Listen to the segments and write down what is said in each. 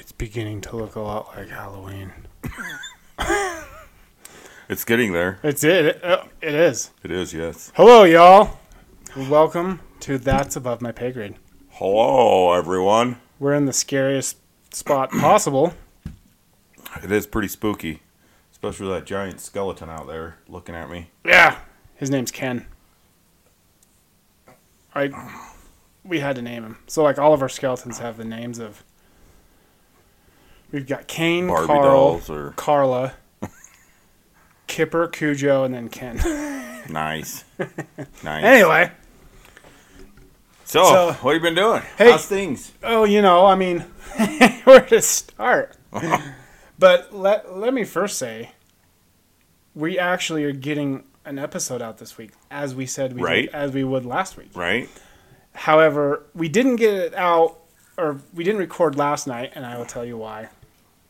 It's beginning to look a lot like Halloween. It's getting there. It's it. It, uh, it is. It is, yes. Hello, y'all. Welcome to That's Above My Pay Grade. Hello, everyone. We're in the scariest spot possible. It is pretty spooky, especially that giant skeleton out there looking at me. Yeah. His name's Ken. I. We had to name him. So, like, all of our skeletons have the names of. We've got Kane, Barbie Carl, or Carla, Kipper, Cujo, and then Ken. nice, nice. anyway, so, so- what have you been doing? Hey. How's things? oh, you know, I mean, where to start? but let let me first say, we actually are getting an episode out this week, as we said we Right. did, as we would last week. Right? However, we didn't get it out, or we didn't record last night, and I will tell you why.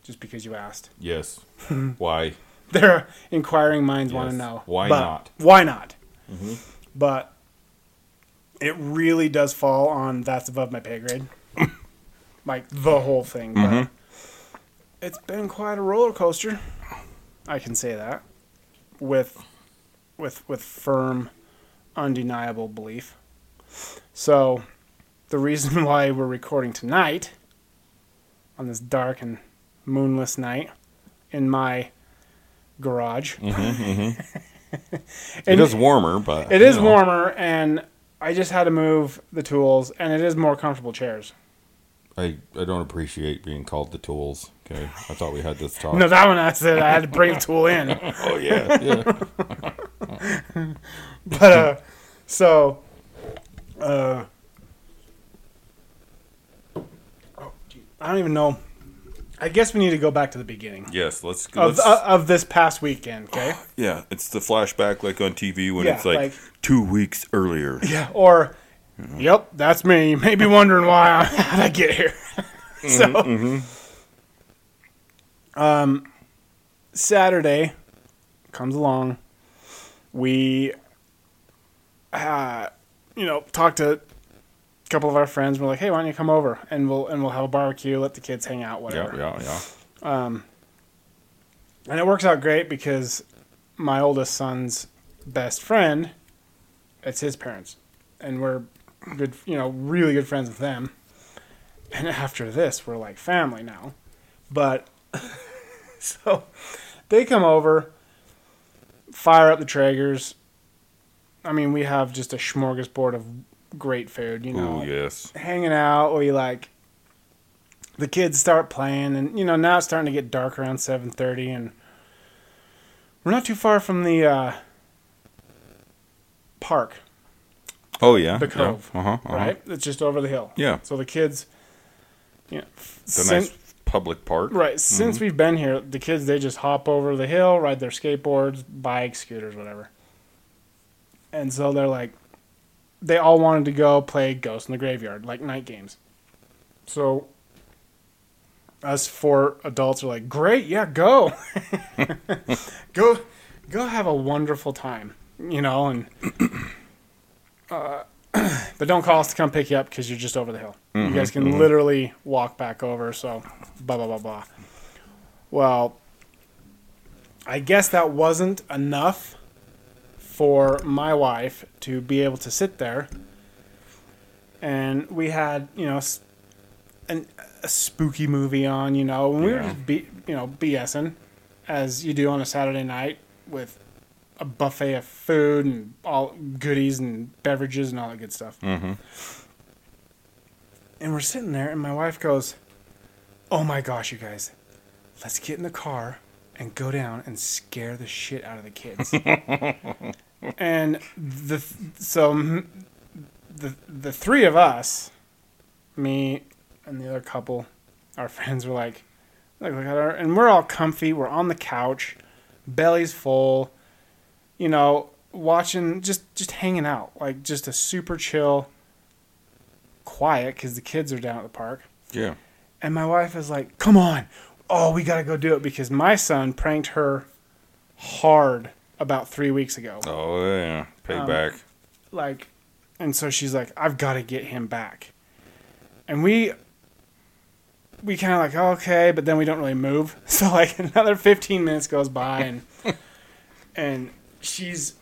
Just because you asked. Yes. Why? Their inquiring minds want to Yes. know. Why But not? Why not? Mm-hmm. But it really does fall on that's above my pay grade. like the whole thing. But mm-hmm. it's been quite a roller coaster. I can say that with with with firm, undeniable belief. So, the reason why we're recording tonight on this dark and moonless night in my garage. It is warmer, but It is know. warmer, and I just had to move the tools, and it is more comfortable chairs. I, I don't appreciate being called the tools. Okay, I thought we had this talk. No, that one I said I had to bring the tool in. Oh yeah, yeah. But uh, so, uh, oh, I don't even know. I guess we need to go back to the beginning yes, let's. of let's uh, of this past weekend. Okay. yeah, it's the flashback like on TV when Yeah, it's like, like- two weeks earlier. Yeah. Or, yep, that's me. You may be wondering why I, how did I get here. so, um, Saturday comes along. We, uh, you know, talked to couple of our friends. We're like, hey, why don't you come over and we'll and we'll have a barbecue, let the kids hang out, whatever. Yeah, yeah, yeah. Um, And it works out great because my oldest son's best friend, it's his parents, and we're good, you know, really good friends with them. And after this, we're like family now. But so they come over, fire up the Traegers. I mean, we have just a smorgasbord of great food, you know Ooh, yes. hanging out. We like the kids start playing, and you know now it's starting to get dark around seven thirty, and we're not too far from the uh, park, Oh yeah. the cove, Yeah. Uh-huh, uh-huh. right? It's just over the hill. Yeah. So the kids, you know, nice public park. right. Since we've been here, the kids they just hop over the hill, ride their skateboards, bikes, scooters, whatever. And so they're like, they all wanted to go play Ghost in the Graveyard, like night games. So us four adults are like, great, yeah, go, go, go, have a wonderful time, you know, and uh, but don't call us to come pick you up because you're just over the hill. you guys can literally walk back over. So, blah blah blah blah. Well, I guess that wasn't enough for my wife to be able to sit there, and we had you know an, a spooky movie on, you know, and we were just be, you know BSing as you do on a Saturday night with a buffet of food and all goodies and beverages and all that good stuff. Mm-hmm. And we're sitting there, and my wife goes, "Oh my gosh, you guys, let's get in the car and go down and scare the shit out of the kids." and the so the the three of us, me and the other couple, our friends were like, "Look, look at our," and we're all comfy. We're on the couch, bellies full, you know, watching just just hanging out, like just a super chill quiet because the kids are down at the park. Yeah. And my wife is like, "Come on, oh, we gotta go do it," because my son pranked her hard about three weeks ago. Oh yeah. Payback. Like, and so she's like, "I've got to get him back." And we, we kind of like okay, but then we don't really move. So like another 15 minutes goes by and and she's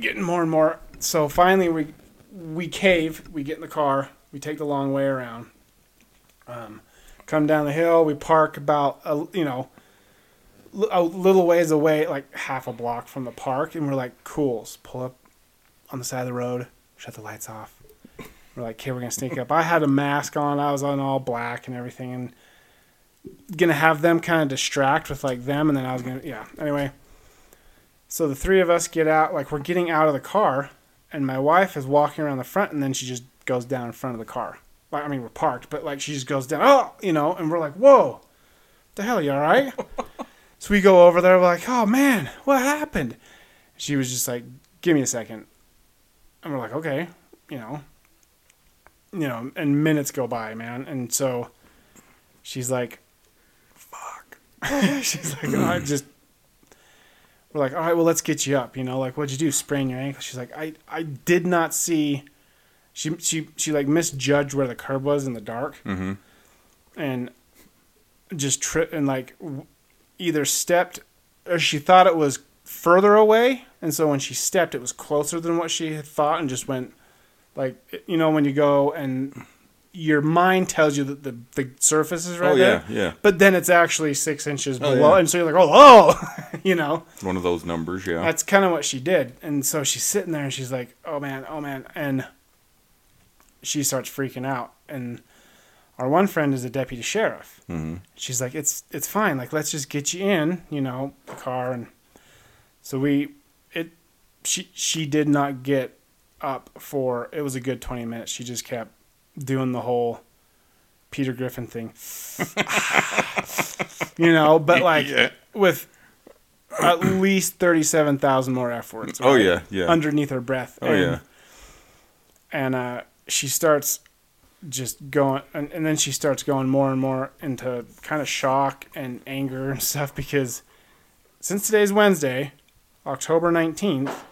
getting more and more. So finally we we cave. We get in the car. We take the long way around. Um, come down the hill. We park about a, you know a little ways away, like half a block from the park, and we're like, cool. So pull up on the side of the road. Shut the lights off. We're like, okay, we're gonna sneak up. I had a mask on. I was on all black and everything, and gonna have them kind of distract with like them, and then I was gonna, yeah. Anyway, so the three of us get out. Like we're getting out of the car, and my wife is walking around the front, and then she just goes down in front of the car. Like I mean, we're parked, but like she just goes down. Oh, you know, and we're like, whoa, the hell, you all right? so we go over there. We're like, oh man, what happened? She was just like, give me a second, and we're like, okay, you know you know, and minutes go by, man. And so she's like, fuck. she's like, oh, I just, we're like, all right, well, let's get you up. You know, like, what'd you do? Sprain your ankle? She's like, I, I did not see, she, she, she like misjudged where the curb was in the dark Mm-hmm. and just tripped and like either stepped or she thought it was further away. And so when she stepped, it was closer than what she had thought and just went like, you know, when you go and your mind tells you that the, the surface is right Oh yeah, there, yeah. but then it's actually six inches Oh, below. yeah. And so you're like, oh, oh, you know, One of those numbers, yeah. that's kind of what she did. And so she's sitting there and she's like, oh man, oh man. And she starts freaking out. And our one friend is a deputy sheriff. hmm She's like, it's it's fine. Like, let's just get you in, you know, the car. And so we, it, she she did not get up for. It was a good twenty minutes. She just kept doing the whole Peter Griffin thing, you know. But like Yeah. with at least thirty-seven thousand more F words. Oh yeah, yeah. underneath her breath. oh and, yeah. and uh, she starts just going, and, and then she starts going more and more into kind of shock and anger and stuff because since today's Wednesday, October nineteenth,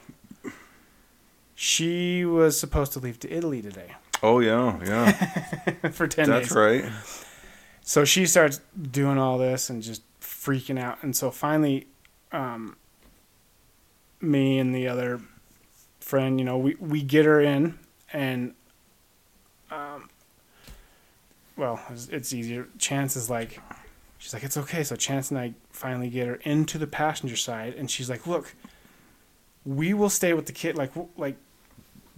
she was supposed to leave to Italy today Oh yeah, yeah. for ten That's days. right. So she starts doing all this and just freaking out. And so finally, um, me and the other friend, you know, we, we get her in and, um, well, it's, easier. Chance is like, she's like, it's okay. So Chance and I finally get her into the passenger side and she's like, look, we will stay with the kid. Like, like,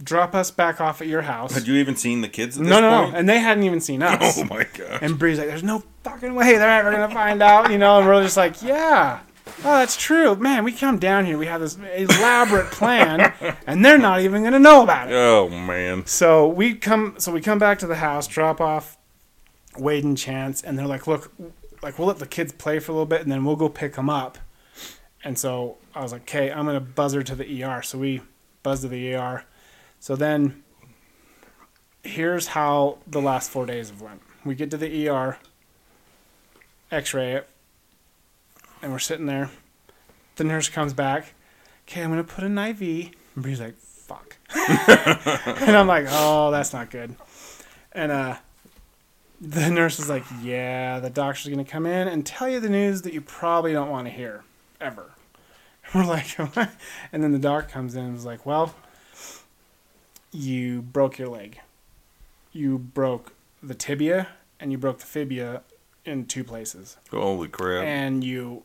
drop us back off at your house. Had you even seen the kids at this no, no, point? no. And they hadn't even seen us. Oh my god. And Bree's like, there's no fucking way they're ever gonna find out, you know. And we're just like, yeah, oh, that's true, man. We come down here, we have this elaborate plan, and they're not even gonna know about it. Oh man. So we come, so we come back to the house, drop off Wade and Chance, and they're like, look, like we'll let the kids play for a little bit, and then we'll go pick them up. And so I was like, okay, I'm gonna buzz her to the ER. So we buzz to the ER. So then, here's how the last four days have went. We get to the ER, X-ray it, and we're sitting there. The nurse comes back. Okay, I'm gonna put an IV. And Bree's like, fuck. and I'm like, oh, that's not good. And uh, the nurse is like, yeah, the doctor's gonna come in and tell you the news that you probably don't want to hear, ever. We're like, what? and then the doc comes in and is like, well, you broke your leg. You broke the tibia and you broke the fibia in two places Holy crap. and you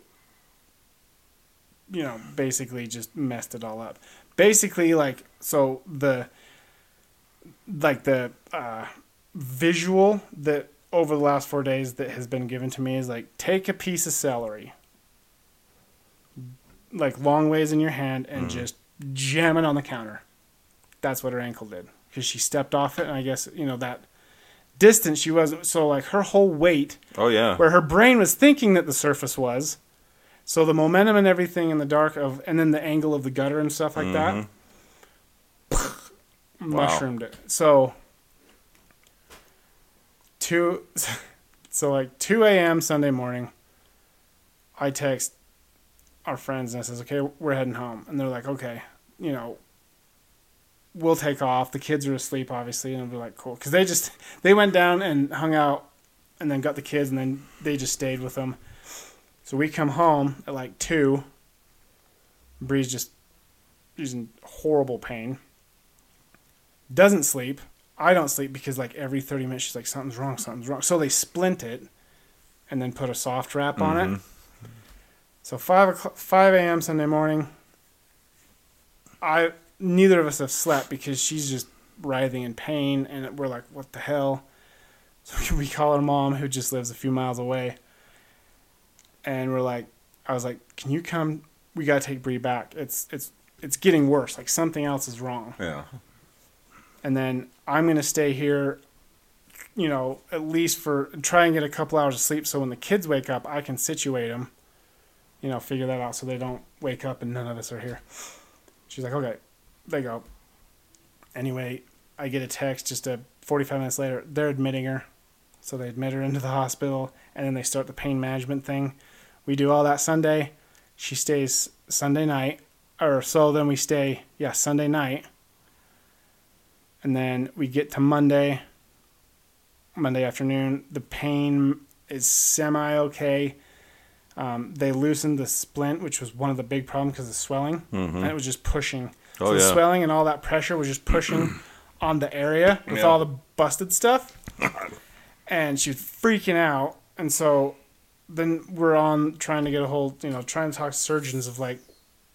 you know basically just messed it all up basically like so the like the uh visual that over the last four days that has been given to me is like take a piece of celery like long ways in your hand and mm. just jam it on the counter that's what her ankle did because she stepped off it and i guess you know that distance she wasn't so like her whole weight oh yeah. where her brain was thinking that the surface was. So the momentum and everything in the dark of, and then the angle of the gutter and stuff like that, mm-hmm. mushroomed it. So two, so like two a.m. Sunday morning, I text our friends and I says, "Okay, we're heading home," and they're like, "Okay, you know." We'll take off. The kids are asleep, obviously, and we're like, cool, because they just they went down and hung out and then got the kids, and then they just stayed with them. So we come home at like two. Bree's just in horrible pain. Doesn't sleep. I don't sleep because like every thirty minutes she's like something's wrong, something's wrong. So they splint it, and then put a soft wrap on it. Mm-hmm. So five o'clock, five a.m. Sunday morning. I neither of us have slept because she's just writhing in pain, and we're like, "What the hell?" So we call her mom, who just lives a few miles away, and we're like, "I was like, can you come? We gotta take Bree back. It's it's it's getting worse. Like something else is wrong." Yeah. And then I'm gonna stay here, you know, at least for try and get a couple hours of sleep. So when the kids wake up, I can situate them, you know, figure that out so they don't wake up and none of us are here. She's like, okay, they go. Anyway, I get a text just a 45 minutes later. They're admitting her, so they admit her into the hospital, and then they start the pain management thing. We do all that Sunday. She stays Sunday night, or so. Then we stay, yeah, Sunday night and then we get to Monday, Monday afternoon. The pain is semi okay. Um, they loosened the splint, which was one of the big problems because of swelling, and it was just pushing. Oh, so the yeah. swelling and all that pressure was just pushing on the area with Yeah. all the busted stuff, and she was freaking out. And so then we're on trying to get a hold, you know, trying to talk to surgeons of like,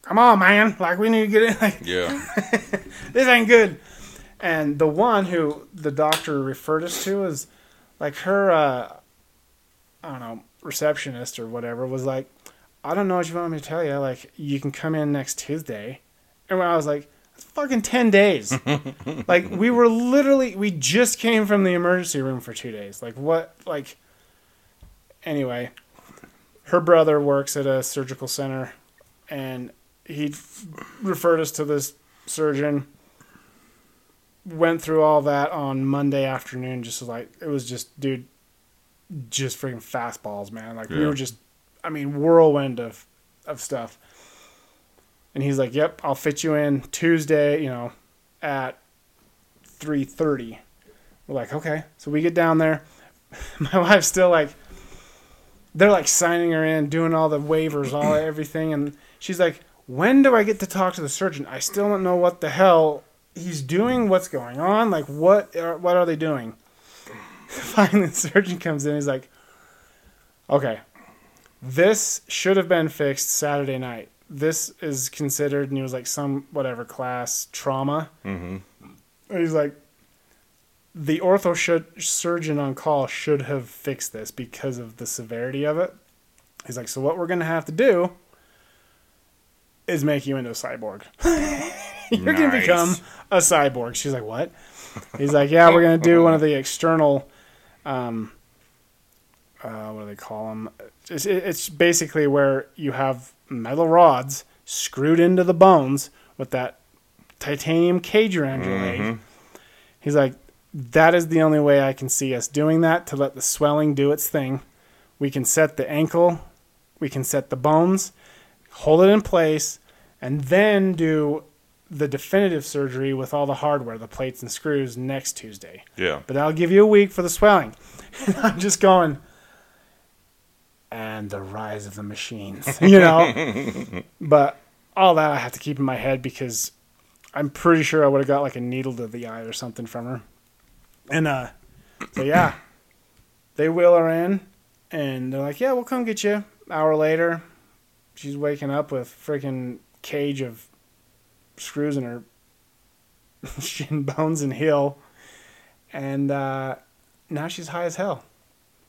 come on, man, like we need to get it, like Yeah. this ain't good. And the one who the doctor referred us to is like her, uh, I don't know, receptionist or whatever was like, I don't know what you want me to tell you. Like, you can come in next Tuesday. And I was like, it's fucking 10 days. like, we were literally, we just came from the emergency room for two days. Like, what, like, anyway, her brother works at a surgical center and he referred us to this surgeon went through all that on Monday afternoon. Just like it was just, dude, just freaking fastballs, man. Like we were just, I mean, whirlwind of of stuff. And he's like, "Yep, I'll fit you in Tuesday. You know, at three thirty. We're like, "Okay." So we get down there. My wife's still like, they're like signing her in, doing all the waivers, all everything, and she's like, "When do I get to talk to the surgeon? I still don't know what the hell he's doing. What's going on? Like, what are, what are they doing?" Finally, the surgeon comes in. He's like, "Okay, this should have been fixed Saturday night. This is considered," and he was like, "Some whatever class trauma." Mm-hmm. He's like, the ortho should, surgeon on call should have fixed this because of the severity of it. He's like, so what we're gonna have to do is make you into a cyborg. You're gonna become a cyborg. She's like, what? He's like, yeah, we're gonna do one of the external, um, uh, what do they call them? It's, it's basically where you have metal rods screwed into the bones with that titanium cage around your leg. He's like, that is the only way I can see us doing that to let the swelling do its thing. We can set the ankle, we can set the bones, hold it in place, and then do the definitive surgery with all the hardware, the plates and screws, next Tuesday. Yeah. But that'll give you a week for the swelling. I'm just going, and the rise of the machines, you know? but all that I have to keep in my head because I'm pretty sure I would have got like a needle to the eye or something from her. And uh, so yeah, they wheel her in, and they're like, "Yeah, we'll come get you." Hour later, she's waking up with freaking cage of screws in her shin bones and heel, and uh, now she's high as hell.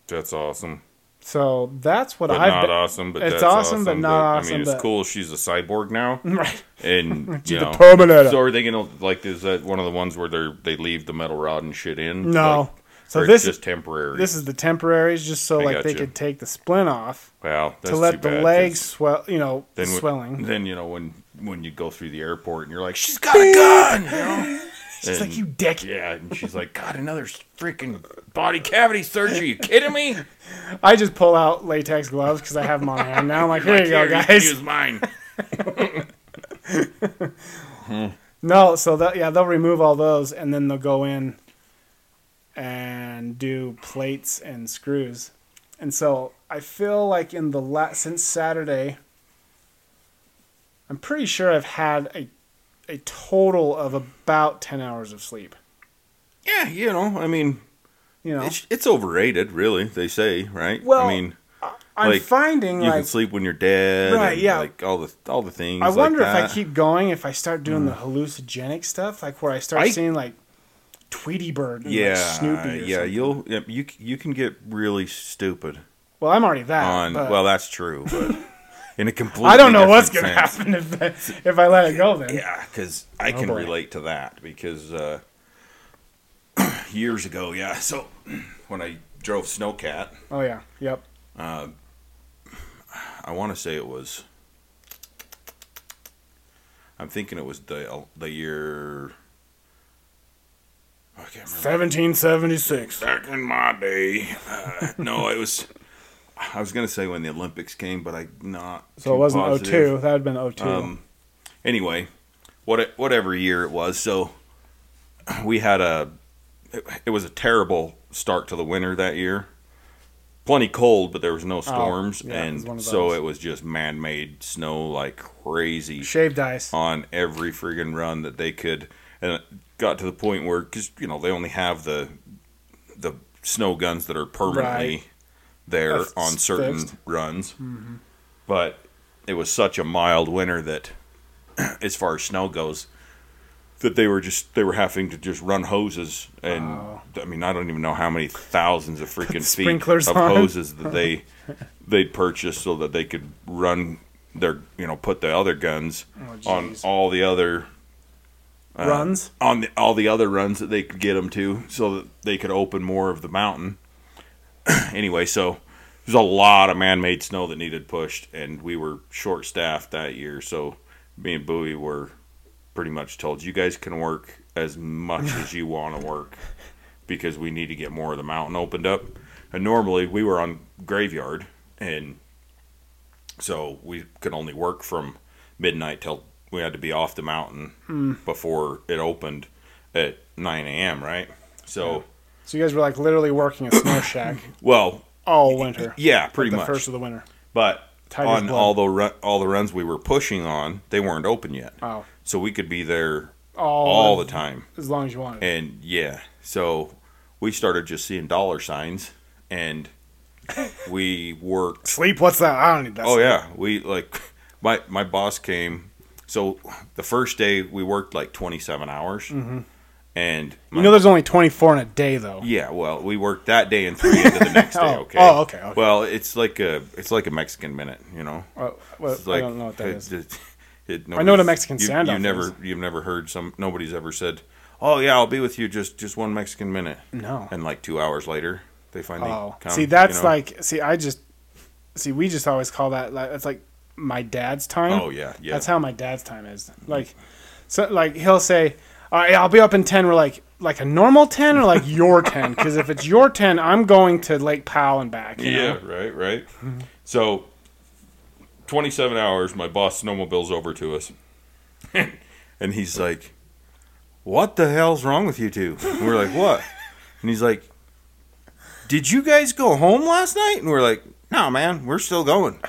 That's awesome. So that's what But I've not been. awesome. But It's that's awesome, but not I awesome, mean, it's but- cool. She's a cyborg now, Right. and She's you a know, Terminator. So are they gonna like? Is that one of the ones where they they leave the metal rod and shit in? No. Like, So or this is just temporary. this is the temporaries, just so I like they gotcha. could take the splint off wow. That's to let the legs swell. You know, Then when- swelling. Then you know when when you go through the airport and you're like, she's got a gun. You know? She's And- like, "You dick." Yeah, and she's like, God, another freaking body cavity surgery. You kidding me? I just pull out latex gloves because I have them on hand now. I'm like, here you go, guys. Use mine. Hmm. No, so that yeah, they'll remove all those and then they'll go in and do plates and screws. And so I feel like in the la- since Saturday, I'm pretty sure I've had a a total of about ten hours of sleep. Yeah, you know, I mean, You know, it's, it's overrated, really. They say, right? Well, I mean, I'm like, finding you like can sleep when you're dead, Right, yeah. like all the all the things. I like wonder if I. Mm. keep going, if I start doing the hallucinogenic stuff, like where I start I- seeing like Tweety Bird and Yeah, like Snoopy. Yeah, something. you'll you you can get really stupid Well, I'm already that. on. but Well, that's true, but in a completely I don't know what's gonna happen if if I let it go. Then Yeah, because I Oh, can boy. relate to that because uh, years ago, yeah. So when I drove Snowcat, Oh yeah. Yep. I want to say it was. I'm thinking it was the the year. I can't remember. 1776. Back in my day, uh, no, it was. I was gonna say when the Olympics came, but I not. So it wasn't positive. 02. That had been 02. Um, anyway, what whatever year it was, so we had a. It, it was a terrible start to the winter that year. Plenty cold, but there was no storms, Oh, yeah, it and of so it was just man-made snow like crazy Shaved ice. on every friggin' run that they could, and it got to the point where because you know they only have the the snow guns that are permanently Right. There That's on certain fixed. runs, but it was such a mild winter that, as far as snow goes, that they were just they were having to just run hoses and Oh. I mean I don't even know how many thousands of freaking feet of on. hoses that they they'd purchased so that they could run their you know put the other guns Oh, on all the other uh, Runs. on the, all the other runs that they could get them to so that they could open more of the mountain. anyway, so there's a lot of man-made snow that needed pushed, and we were short-staffed that year. So me and Bowie were pretty much told, "You guys can work as much as you want to work because we need to get more of the mountain opened up." And normally we were on graveyard, and so we could only work from midnight till we had to be off the mountain Hmm. before it opened at 9 a.m. Right? So, So you guys were like literally working a snow shack well, all winter. yeah, pretty much. the much. first of the winter. But Tiger's on blood. all the run, all the runs we were pushing on, they weren't open yet, Oh, so we could be there all, all the time. as long as you wanted. And yeah, so we started just seeing dollar signs, and we worked Sleep? What's that? I don't need that. Oh yeah, we like my my boss came. So the first day we worked like twenty seven hours, mm-hmm. And You know, there's only 24 in a day though. yeah, well, we worked that day and three into the next day. Oh, Okay. oh, okay, okay. Well, it's like a it's like a Mexican minute, you know. Oh, well, It's like, I don't know what that is. it- it- I know what a Mexican you, standoff You never is. you've never heard some nobody's ever said, "Oh yeah, I'll be with you just just one Mexican minute," No. and like two hours later they finally Oh, come. see, that's you know? like, see, I just, see, we just always call that, like, that's like my dad's time. oh yeah yeah That's how my dad's time is. Mm. Like, so, like, he'll say, all right, I'll be up in 10. We're like, like a normal 10 or like your 10? Because if it's your 10, I'm going to Lake Powell and back. You Yeah, Know? right, right. Mm-hmm. So, 27 hours, my boss snowmobiles over to us. and he's like, What the hell's wrong with you two? And we're like, What? And he's like, Did you guys go home last night? And we're like, No, man, we're still going.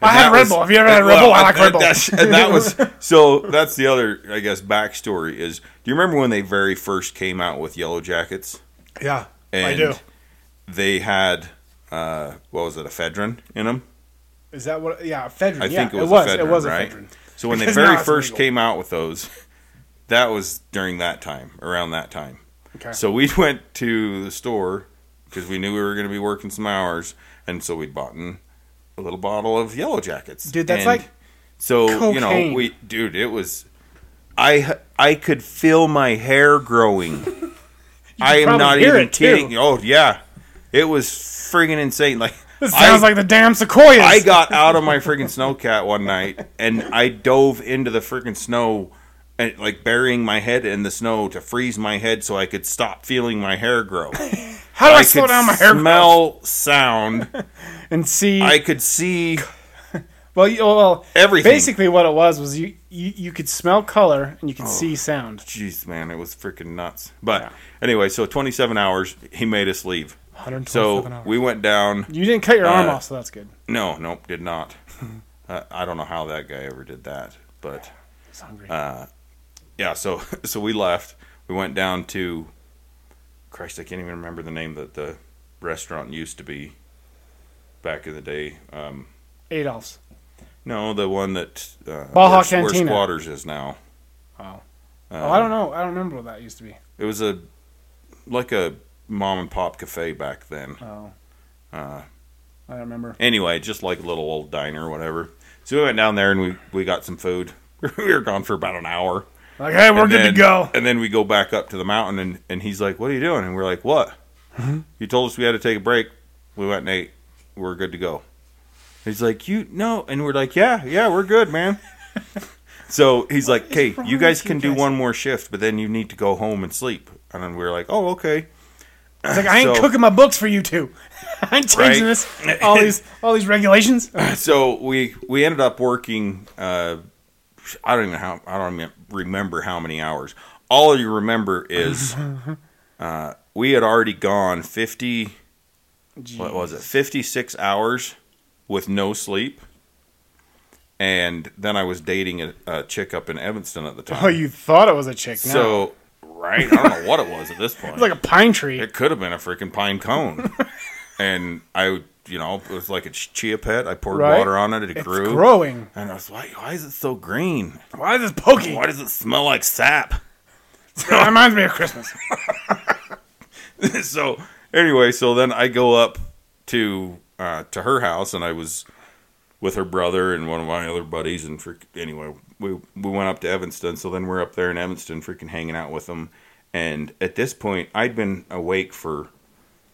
I had that Red was- Bull. Have you ever had and- Red Bull? I like Red Bull. And that was so. That's the other, I guess, backstory is. Do you remember when they very first came out with Yellow Jackets? Yeah, And I do. They had, uh, what was it, ephedrine in them? Is that what? Yeah, ephedrine. I yeah, think it was, it was. ephedrine, it was right? ephedrine. So when they very first legal. came out with those, that was during that time, around that time. Okay. So we went to the store because we knew we were going to be working some hours, and so we bought in a little bottle of Yellow Jackets. Dude, that's And like so you know we dude, it was I I could feel my hair growing. I am not even it, too. kidding. Oh yeah, it was friggin' insane. Like This sounds I- like the damn sequoias. I got out of my freaking snowcat one night and I dove into the freaking snow and like burying my head in the snow to freeze my head so I could stop feeling my hair grow. How do I, I slow down my hair growth? smell sound. and see? I could see Well, you, well, Everything. basically what it was was you, you you could smell color and you could Oh. see sound. Jeez, man, it was freaking nuts. But Yeah. anyway, so 27 hours, he made us leave. 127 So hours. we went down. you didn't cut your arm uh, off, so that's good. No, nope, did not. uh, I don't know how that guy ever did that, but uh, yeah. So so we left. We went down to. Christ, I can't even remember the name that the restaurant used to be. Back in the day, um, Adolph's. no, the one that uh, Baja where, Cantina. where Squatters is now. Oh. Oh, I don't know. I don't remember what that used to be. It was a like a mom and pop cafe back then. Oh, Uh, I don't remember. anyway, just like a little old diner or whatever. So we went down there and we, we got some food. we were gone for about an hour. Like, hey, we're And good then- to go. And then we go back up to the mountain and, and he's like, What are you doing? And we're like, What? Mm-hmm. You told us we had to take a break. We went and ate. We're good to go. He's like, You no and we're like, Yeah, yeah, we're good, man. so he's like, Okay, you guys with you can do guys?" one more shift, but then you need to go home and sleep. And then we are like, Oh, okay. It's like I ain't so- cooking my books for you two. I ain't changing Right. this. All these all these regulations. so we we ended up working uh i don't even how i don't even remember how many hours. All you remember is uh we had already gone 50 what was it 56 hours with no sleep. And then i was dating a, a chick up in evanston at the time. Oh, you thought it was a chick. So right i don't know what it was at this point it's like a pine tree. it could have been a freaking pine cone and i you know it was like a chia pet i poured Right. water on it it it's grew growing. and I was like, why is it so green? Why is this pokey? Why does it smell like sap? That reminds me of Christmas. so anyway, so then I go up to uh, to her house, and I was with her brother and one of my other buddies, and freak, anyway, we we went up to Evanston. So then we're up there in Evanston, freaking hanging out with them. And at this point, I'd been awake for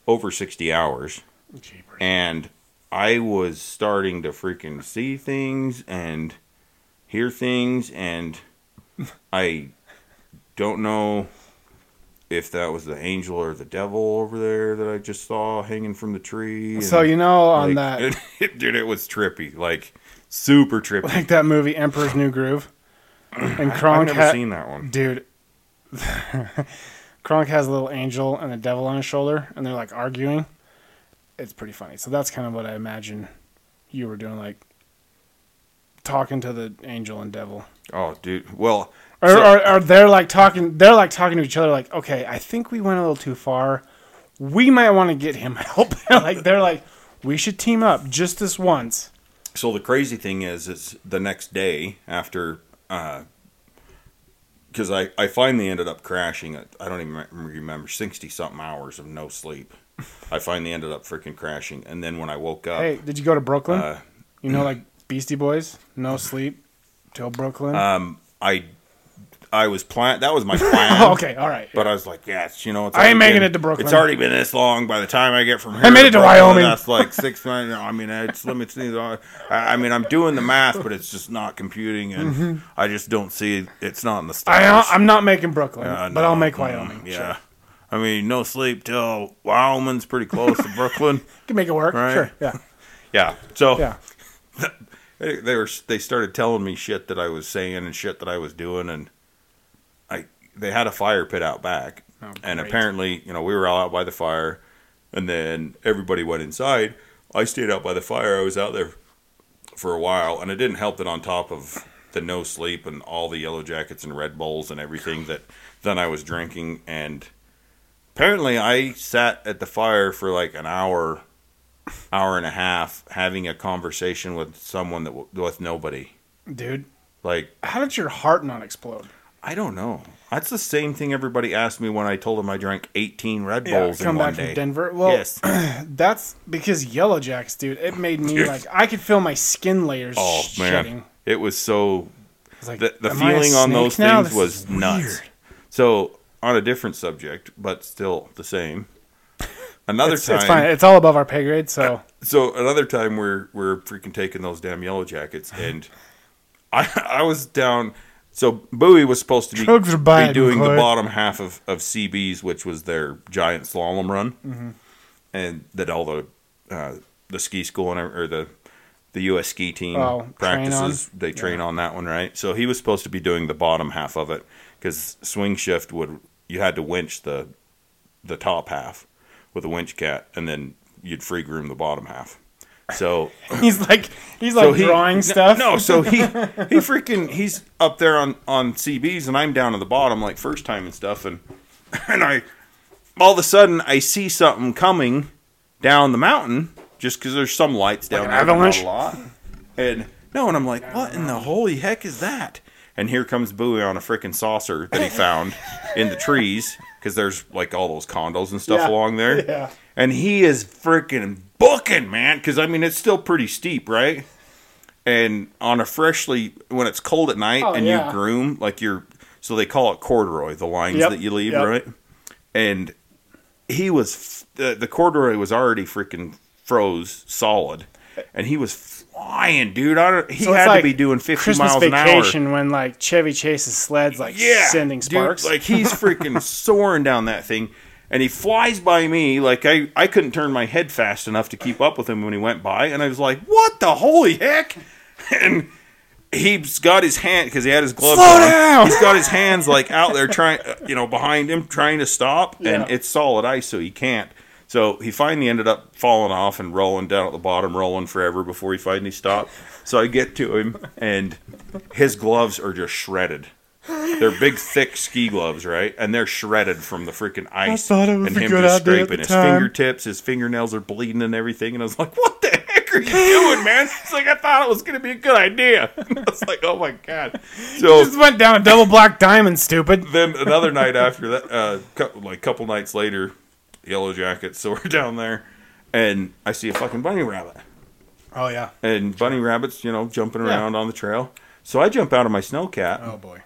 over sixty hours, Jeepers. and I was starting to freaking see things and hear things, and I don't know if that was the angel or the devil over there that I just saw hanging from the tree. So and, you know on like, that dude, it was trippy, like super trippy. like that movie Emperor's New Groove, and I've never ha- seen that one. dude. Kronk has a little angel and a devil on his shoulder, and they're like arguing. It's pretty funny. So that's kind of what I imagine you were doing, like talking to the angel and devil, Oh, dude. Well, or, so- or, or they're like talking. They're like talking to each other, like, okay, I think we went a little too far. We might want to get him help. like they're like, we should team up just this once. So the crazy thing is, is the next day after, uh, because I, I finally ended up crashing. At, I don't even remember sixty something hours of no sleep. I finally ended up freaking crashing, and then when I woke up, Hey, did you go to Brooklyn? uh, you know, like Beastie Boys, no sleep till Brooklyn. um, I I was plan. That was my plan. okay, all right. But I was like, yes, you know, it's I ain't making been- it to Brooklyn. It's already been this long. By the time I get from here, I made it to Wyoming. That's like six. months. I mean, it's me. I I mean, I'm doing the math, but it's just not computing, and I just don't see. It's not in the stars. Mm-hmm. I, I'm not making Brooklyn, Uh, but I'll make Wyoming. Yeah. Sure. I mean, no sleep till Wyoming's pretty close to Brooklyn. Can make it work. Right. Sure. Yeah. Yeah. So Yeah. they, were they started telling me shit that I was saying and shit that I was doing, and they had a fire pit out back, Oh, and apparently you know we were all out by the fire, and then everybody went inside. I stayed out by the fire. I was out there for a while, and it didn't help that on top of the no sleep and all the yellow jackets and Red Bulls and everything that then I was drinking, and apparently I sat at the fire for like an hour, hour and a half, having a conversation with someone that w- with nobody. Dude, Like how did your heart not explode? I don't know. That's the same thing everybody asked me when I told them I drank 18 Red Yeah, Bulls come in one back day. from Denver. Well, yes. that's because Yellow Jacks, dude. It made me like I could feel my skin layers Oh man, it was so. Was like, The, the am I a feeling on those now? things This was nuts. So on a different subject, but still the same. Another It's, time, it's fine. It's all above our pay grade. So so another time we're we're freaking taking those damn yellow jackets and I I was down so Bowie was supposed to be, Drugs are be doing the bottom half of, of CB's which was their giant slalom run Mm-hmm. and that all the uh, the ski school and ev- or the the U.S. ski team Oh, train practices. on? They train on that one, right? So he was supposed to be doing the bottom half of it because swing shift would you had to winch the the top half with a winch cat, and then you'd free groom the bottom half. So He's like he's like so he, drawing stuff. No, so he he freaking he's up there on on CBs and I'm down at the bottom like first time and stuff and and I all of a sudden I see something coming down the mountain just because there's some lights down an there, avalanche? a lot. And no, and I'm like, what in the holy heck is that? And here comes Bowie on a freaking saucer that he found in the trees because there's like all those condos and stuff Yeah. along there. Yeah. And he is freaking booking, man, because I mean it's still pretty steep, right? And on a freshly when it's cold at night Oh, and yeah. you groom like you're so they call it corduroy, the lines Yep, that you leave, yep. right? And he was the, the corduroy was already freaking froze solid, and he was flying, dude. I don't, he So had like to be doing fifty Christmas miles an hour vacation when like Chevy Chase's sleds like yeah, sending dude, sparks. like he's freaking soaring down that thing, and he flies by me. Like I, I couldn't turn my head fast enough to keep up with him when he went by, and I was like, "What the holy heck?" And he's got his hand because he had his gloves Slow on. down! He's got his hands like out there trying, uh, you know, behind him trying to stop, and it's solid ice, so he can't. So he finally ended up falling off and rolling down at the bottom, rolling forever before he finally stopped. So I get to him, and his gloves are just shredded. They're big, thick ski gloves, right? And they're shredded from the freaking ice. I thought it was and a him good just idea at scraping the his time. fingertips, his fingernails are bleeding and everything. And I was like, "What the heck are you doing, man?" It's like I thought it was going to be a good idea. I was like, "Oh my god!" So just went down a double black diamond, stupid. then another night after that, uh, cou- like couple nights later, Yellow Jackets. So we're down there, and I see a fucking bunny rabbit, Oh yeah. and bunny rabbits, you know, jumping around on the trail. So I jump out of my snowcat, Oh boy.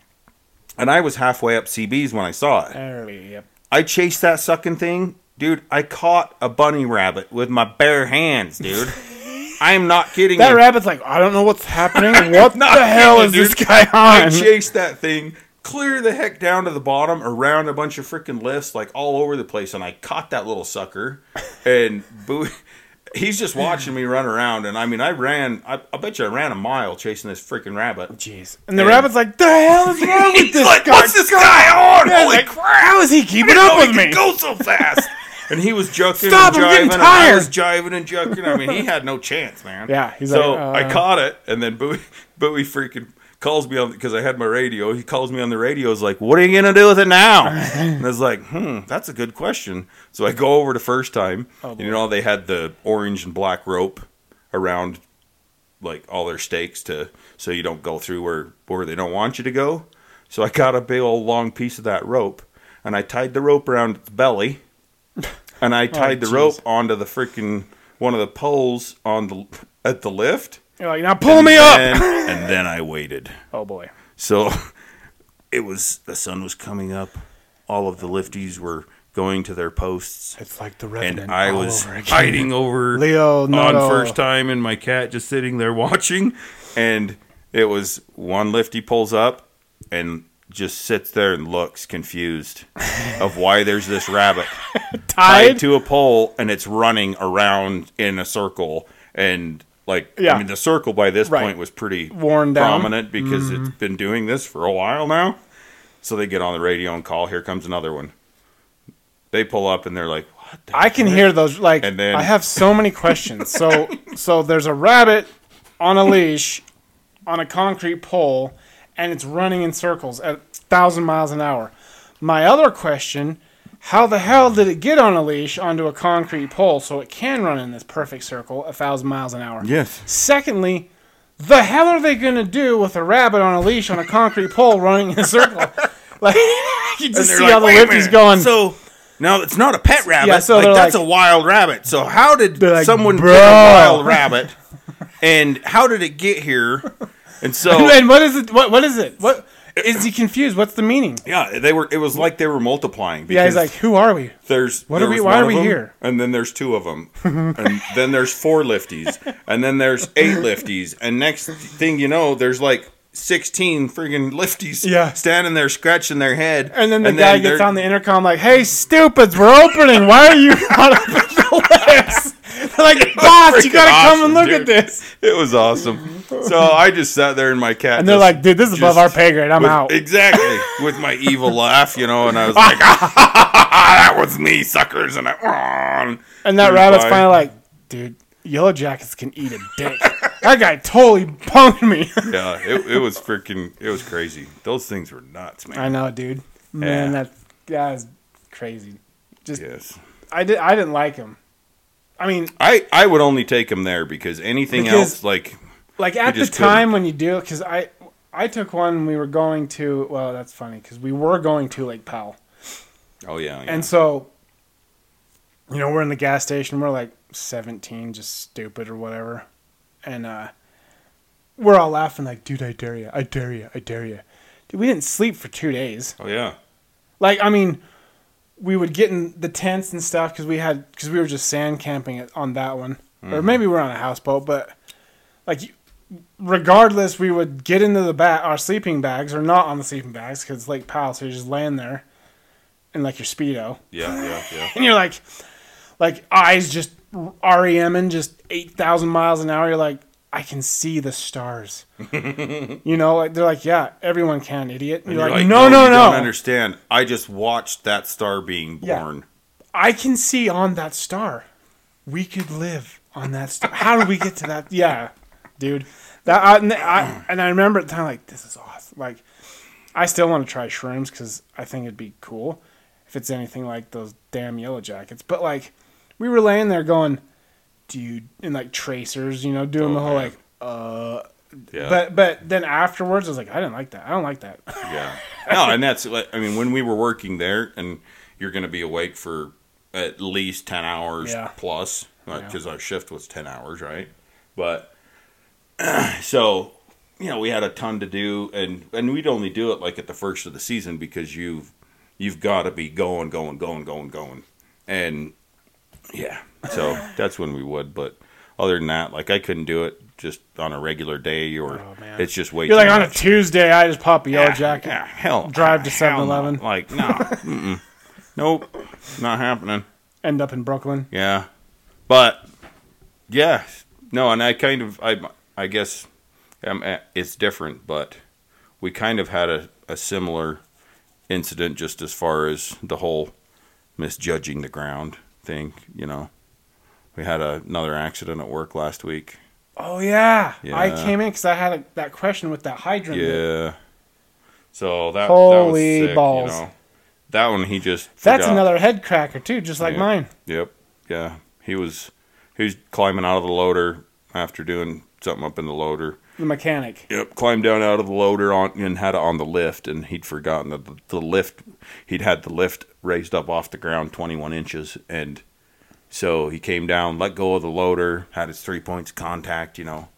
And I was halfway up CBs when I saw it. Early. Yep. I chased that sucking thing, dude. I caught a bunny rabbit with my bare hands, dude. I am not kidding. That you. rabbit's like, I don't know what's happening. What the hell is this dude. guy I chased that thing clear the heck down to the bottom, around a bunch of freaking lifts, like all over the place, and I caught that little sucker. And Bowie, he's just watching me run around, and I mean, I ran. I, I bet you I ran a mile chasing this freaking rabbit. Jeez. And the And- rabbit's like, the hell is wrong with He's this like, guy? "What's this guy on? Yeah, Holy like, crap! How is he keeping up with he me? go so fast." And he was jucking Stop, and I'm jiving, and I was jiving and jucking. I mean, he had no chance, man. Yeah, he's so like, uh, I caught it, and then Bowie, Bowie freaking calls me on because I had my radio. He calls me on the radio. Is like, "What are you gonna do with it now?" and I was like, "Hmm, that's a good question." So I go over the first time. Oh, and you know, they had the orange and black rope around like all their stakes to so you don't go through where where they don't want you to go. So I got a big old long piece of that rope and I tied the rope around its belly and I tied the jeez. rope onto the freaking one of the poles on the at the lift. You're like, now pull me and up. and then I waited. Oh boy. So it was the sun was coming up. All of the lifties were going to their posts It's like the and I was over hiding over Leo, on first time, and my cat just sitting there watching. And it was one lifty pulls up and just sits there and looks confused of why there's this rabbit tied tied. to a pole and it's running around in a circle and. Like Yeah. I mean, the circle by this Right. point was pretty Worn down. Mm-hmm. prominent because it's been doing this for a while now. So they get on the radio and call. Here comes another one. They pull up and they're like, "What the I can hear those. Like, And then- I have so many questions. So, so there's a rabbit on a leash on a concrete pole, and it's running in circles at thousand miles an hour. My other question: How the hell did it get on a leash onto a concrete pole so it can run in this perfect circle a thousand miles an hour? Yes. Secondly, the hell are they going to do with a rabbit on a leash on a concrete pole running in a circle? Like, you just see like, how the "Wait a lifty's going. So now it's not a pet rabbit. Yeah, so like, that's like- a wild rabbit. So how did like, someone "Bro." get a wild rabbit? And how did it get here? And so and what is it? What what is it? What is he confused? What's the meaning? yeah, they were. It was like they were multiplying. Yeah, he's because like, who are we? There's What there are we- why are we them, here? And then there's two of them, and then there's four lifties, and then there's eight lifties, and next thing you know, there's like. 16 friggin' lifties Yeah. standing there scratching their head. And then the guy gets on the intercom like, "Hey, stupids, we're opening. Why are you caught up in the lifts?" like, boss, you gotta come and look dude. at this. It was awesome. So I just sat there in my cat. And they're like, dude, this is above our pay grade. I'm with- out. Exactly. With my evil laugh, you know, and I was like, ah, that was me, suckers. And I, And that rabbit's fine. finally like, dude, yellow jackets can eat a dick. that guy totally punked me. yeah, it, it was freaking, it was crazy. Those things were nuts, man. I know, dude. Man, Yeah. that that is crazy. Just Yes. I did I didn't like him. I mean, I, I would only take him there because anything Because- else, like, like at the time when you do, because I I took one. We were going to. Well, that's funny because we were going to Lake Powell, oh, yeah. yeah. and so you know we're in the gas station. We're like seventeen, just stupid or whatever, and uh we're all laughing like, dude, I dare you, I dare you, I dare you. Dude, we didn't sleep for two days. oh, yeah. Like, I mean, we would get in the tents and stuff because we had because we were just sand camping it on that one, or mm-hmm. maybe we're on a houseboat. But like, regardless, we would get into the ba- our sleeping bags or not on the sleeping bags because Lake Powell, so you're just laying there in like your speedo, Yeah, yeah, yeah. and you're like, like eyes just REMing just eight thousand miles an hour. You're like, I can see the stars. you know, like they're like, yeah, everyone can, idiot. And And you're, you're like, no, you no, no. don't understand. I just watched that star being Yeah. born. I can see on that star. We could live on that star. How did we get to that? Yeah, dude. That I, and I and I remember at the time like this is awesome. Like, I still want to try shrooms because I think it'd be cool if it's anything like those damn yellow jackets. But like, we were laying there going, dude, and like tracers, you know, doing Oh, the whole man. like, uh. Yeah. But but then afterwards, I was like, I didn't like that. I don't like that. Yeah. No, and that's like I mean when we were working there and you're going to be awake for at least 10 hours Yeah. plus Yeah. because our shift was 10 hours, right? But so you know, we had a ton to do and and we'd only do it like at the first of the season because you've you've got to be going going going going going. And yeah. So that's when we would, but other than that, like I couldn't do it just on a regular day or Oh, it's just way You're like on a. Tuesday, I just pop a yellow Yeah, jacket. Yeah, hell, drive to hell 7-Eleven. Like no, nope, not happening. End up in Brooklyn. Yeah, but yeah, no, and I kind of, I, I guess, um, eh, it's different, but we kind of had a, a similar incident just as far as the whole misjudging the ground thing. You know, we had a, another accident at work last week. Oh yeah, I came in because I had a, that question with that hydrant. Yeah. So that Holy that was sick, balls. You know. That one he just That's forgot. another head cracker too, just like Yeah. mine. Yep. Yeah. He was he was climbing out of the loader after doing something up in the loader. The mechanic. Yep. Climbed down out of the loader on and had it on the lift, and he'd forgotten that the, the lift he'd had the lift raised up off the ground twenty one inches, and so he came down, let go of the loader, had his three points of contact, you know,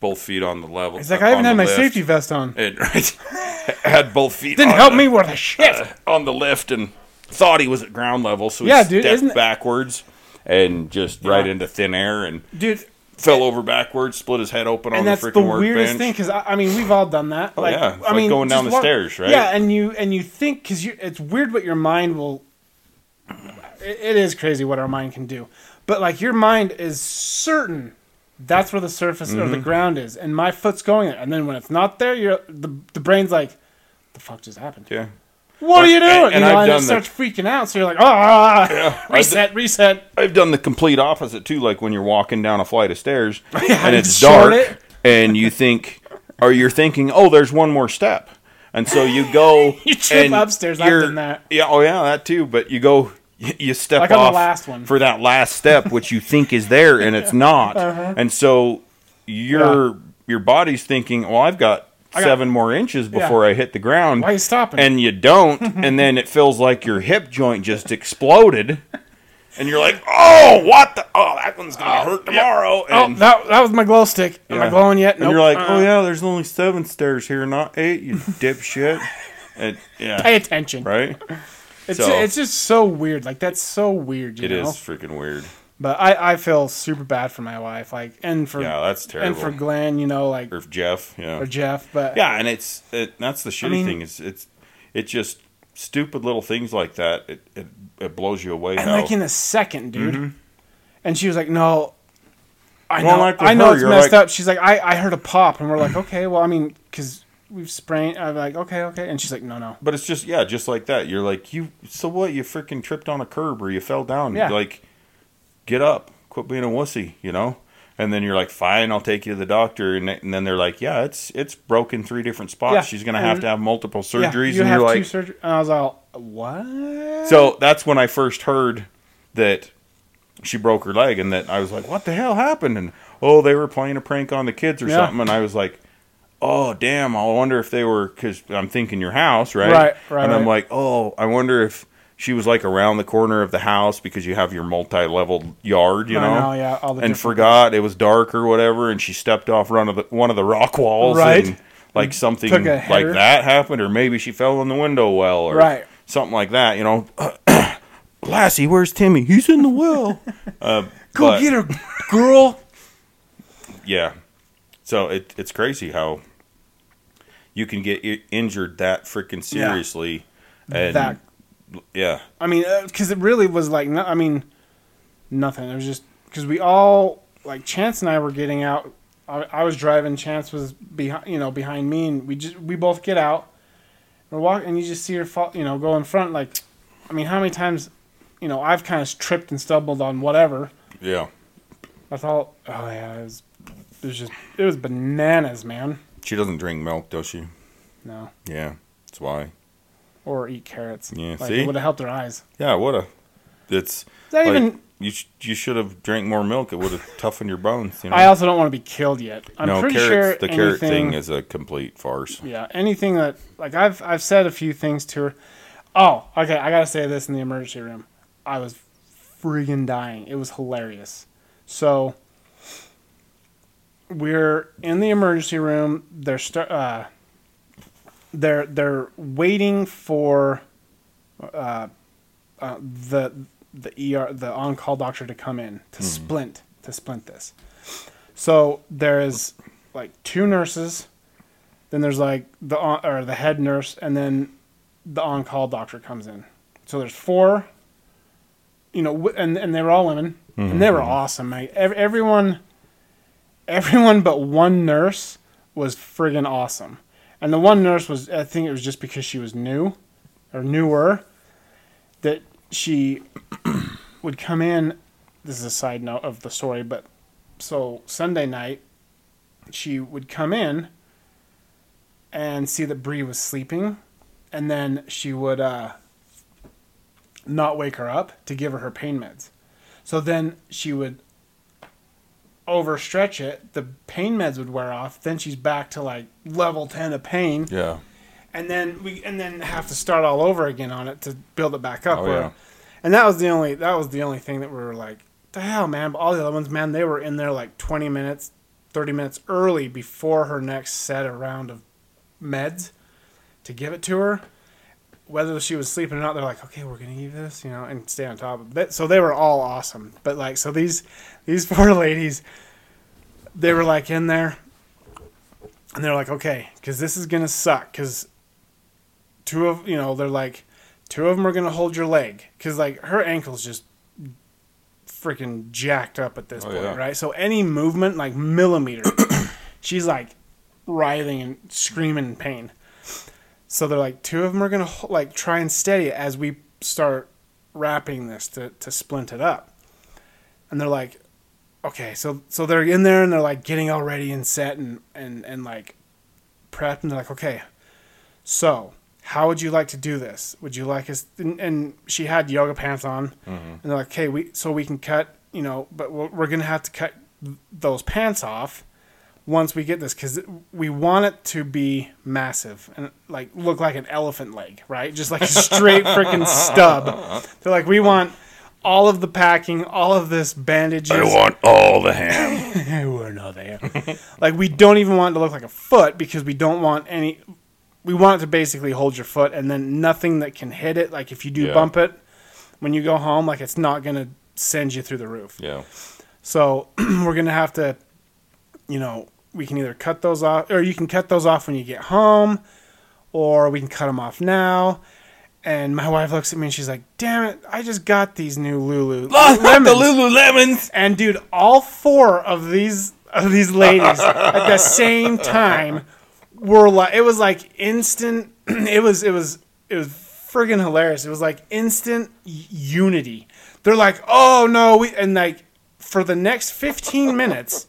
both feet on the level. He's like, I haven't had my lift, safety vest on. And right, had both feet. Didn't on help the- me worth a shit. uh, on the lift and thought he was at ground level, so he Yeah, dude, stepped backwards and just right into thin air and Dude, fell over backwards, split his head open and on that's the the, freaking weirdest workbench. thing because I, I mean we've all done that. Oh, like, yeah. It's I like mean, going down the walk- stairs, right? Yeah, and you and you think because you it's weird what your mind will. It, it is crazy what our mind can do, but like your mind is certain that's where the surface or Mm-hmm. the ground is, and my foot's going there, and then when it's not there, you're the the brain's like, the fuck just happened. Yeah. What are you doing? and you know, I've and it done starts freaking out. So you're like, ah, Yeah. reset, reset. I've done the complete opposite too, like when you're walking down a flight of stairs Yeah, and it's dark it. and you think or you're thinking, Oh, there's one more step. And so you go You trip and upstairs. I've done that. Yeah, oh yeah, that too. But you go you step Like the off last one. for that last step which you think is there and it's not. Uh-huh. And so your your body's thinking, Well, I've got got- seven more inches before I hit the ground. Why are you stopping? and you don't, and then it feels like your hip joint just exploded, and you're like, "Oh, what the? Oh, that one's gonna hurt tomorrow." oh, And, that, that was my glow stick. Am I glowing yet? and you're like, Uh, "Oh yeah, there's only seven stairs here, not eight, you dipshit." And yeah, Pay attention. right. It's So- it's just so weird. Like that's so weird. You It is know? freaking weird. But I, I feel super bad for my wife. Like and for Yeah, that's terrible. and for Glenn. You know, like or Jeff, yeah, or Jeff. But yeah, and it's it, that's the shitty mean- thing is it's it's just stupid little things like that. It it, it blows you away. and how like in a second, dude. Mm-hmm. And she was like, "No, I Well, know, like I know her, it's messed like- up." She's like, "I, I heard a pop," and we're like, "Okay, well, I mean, because we've sprained." I'm like, "Okay, okay," and she's like, "No, no." But it's just yeah, just like that. You're like you. So what? You freaking tripped on a curb or you fell down. Yeah. Like, get up. Quit being a wussy. You know. And then you're like, fine, I'll take you to the doctor. And, and then they're like, yeah, it's it's broken three different spots. Yeah. She's gonna have mm-hmm. to have multiple Yeah, surgeries. you and have you're two like, surgeries. And I was like, "What?" so that's when I first heard that she broke her leg, and that I was like, what the hell happened? And oh, they were playing a prank on the kids or Yeah. something. And I was like. Oh damn! I wonder if they were because I'm thinking your house, right? Right, right, And I'm right. like, oh, I wonder if she was like around the corner of the house because you have your multi-leveled yard, you know, know, yeah, all the and different- forgot it was dark or whatever, and she stepped off one of the one of the rock walls, Right. And like something Took a like header. that happened, or maybe she fell in the window well, or Right. something like that, you know. Lassie, where's Timmy? He's in the well. uh, Go but- get her, girl. yeah. So it it's crazy how you can get i- injured that freaking seriously, and That yeah, I mean, uh, because it really was like, no, I mean, nothing. It was just because we all like Chance and I were getting out. I, I was driving. Chance was behind, you know, behind me, and we just we both get out. We're walking, and you just see her fall, you know, go in front. Like, I mean, how many times, you know, I've kind of tripped and stumbled on whatever. yeah. I thought, oh yeah, it was, it was just, it was bananas, man. She doesn't drink milk, does she? No, Yeah, that's why. Or eat carrots. Yeah, like, see? it would have helped their eyes. Yeah, would have. It's like, even? you. Sh- you should have drank more milk. It would have toughened your bones. You know? I also don't want to be killed yet. I'm no, pretty carrots. sure the carrot anything- thing is a complete farce. Yeah, anything that like I've I've said a few things to her. Oh, okay, I gotta say this in the emergency room. I was friggin' dying. It was hilarious. So we're in the emergency room. They're st- uh, they're they're waiting for uh, uh, the the ER the on call doctor to come in to splint to splint this. So there is like two nurses then there's like the on, or the head nurse, and then the on-call doctor comes in. So there's four. You know, w- and and they were all women, and they were awesome, mate. Ev- everyone, everyone but one nurse was friggin' awesome, and the one nurse was I think it was just because she was new, or newer, that she would come in. This is a side note of the story, but so Sunday night, she would come in and see that Bree was sleeping, and then she would uh, not wake her up to give her her pain meds. So then she would overstretch it. The pain meds would wear off. Then she's back to like level ten of pain, Yeah. and then we and then have to start all over again on it to build it back up. Oh, where- yeah. And that was the only that was the only thing that we were like, the hell, man. But all the other ones, man, they were in there like twenty minutes, thirty minutes early before her next set of round of meds to give it to her. Whether she was sleeping or not, they're like, okay, we're gonna give this, you know, and stay on top of it. So they were all awesome. But like, so these these four ladies, they were like in there, and they're like, okay, because this is gonna suck, because two of you know they're like, two of them are gonna hold your leg, because like her ankle's just freaking jacked up at this Oh, point, yeah. right? So any movement, like millimeter, she's like writhing and screaming in pain. So they're like, two of them are gonna like try and steady it as we start wrapping this to to splint it up. And they're like, okay, so so they're in there and they're like getting all ready and set and and and like prepped and they're like, okay, so how would you like to do this? Would you like us? And, and she had yoga pants on, mm-hmm. and they're like, okay, we so we can cut, you know, but we're, we're gonna have to cut those pants off once we get this because we want it to be massive and like look like an elephant leg, right? Just like a straight freaking stub. They're like, we want all of the packing, all of this bandages. I want all the ham. We're not there. like we don't even want it to look like a foot because we don't want any. We want it to basically hold your foot, and then nothing that can hit it. Like if you do Yeah. bump it when you go home, like it's not gonna send you through the roof. yeah. So we're gonna have to, you know, we can either cut those off, or you can cut those off when you get home, or we can cut them off now. And my wife looks at me and she's like, "Damn it! I just got these new Lulu Not the lemons." Lululemons. And dude, all four of these of these ladies at the same time were like, it was like instant. It was it was it was friggin' hilarious. It was like instant y- unity. They're like, "Oh no!" We and like for the next fifteen minutes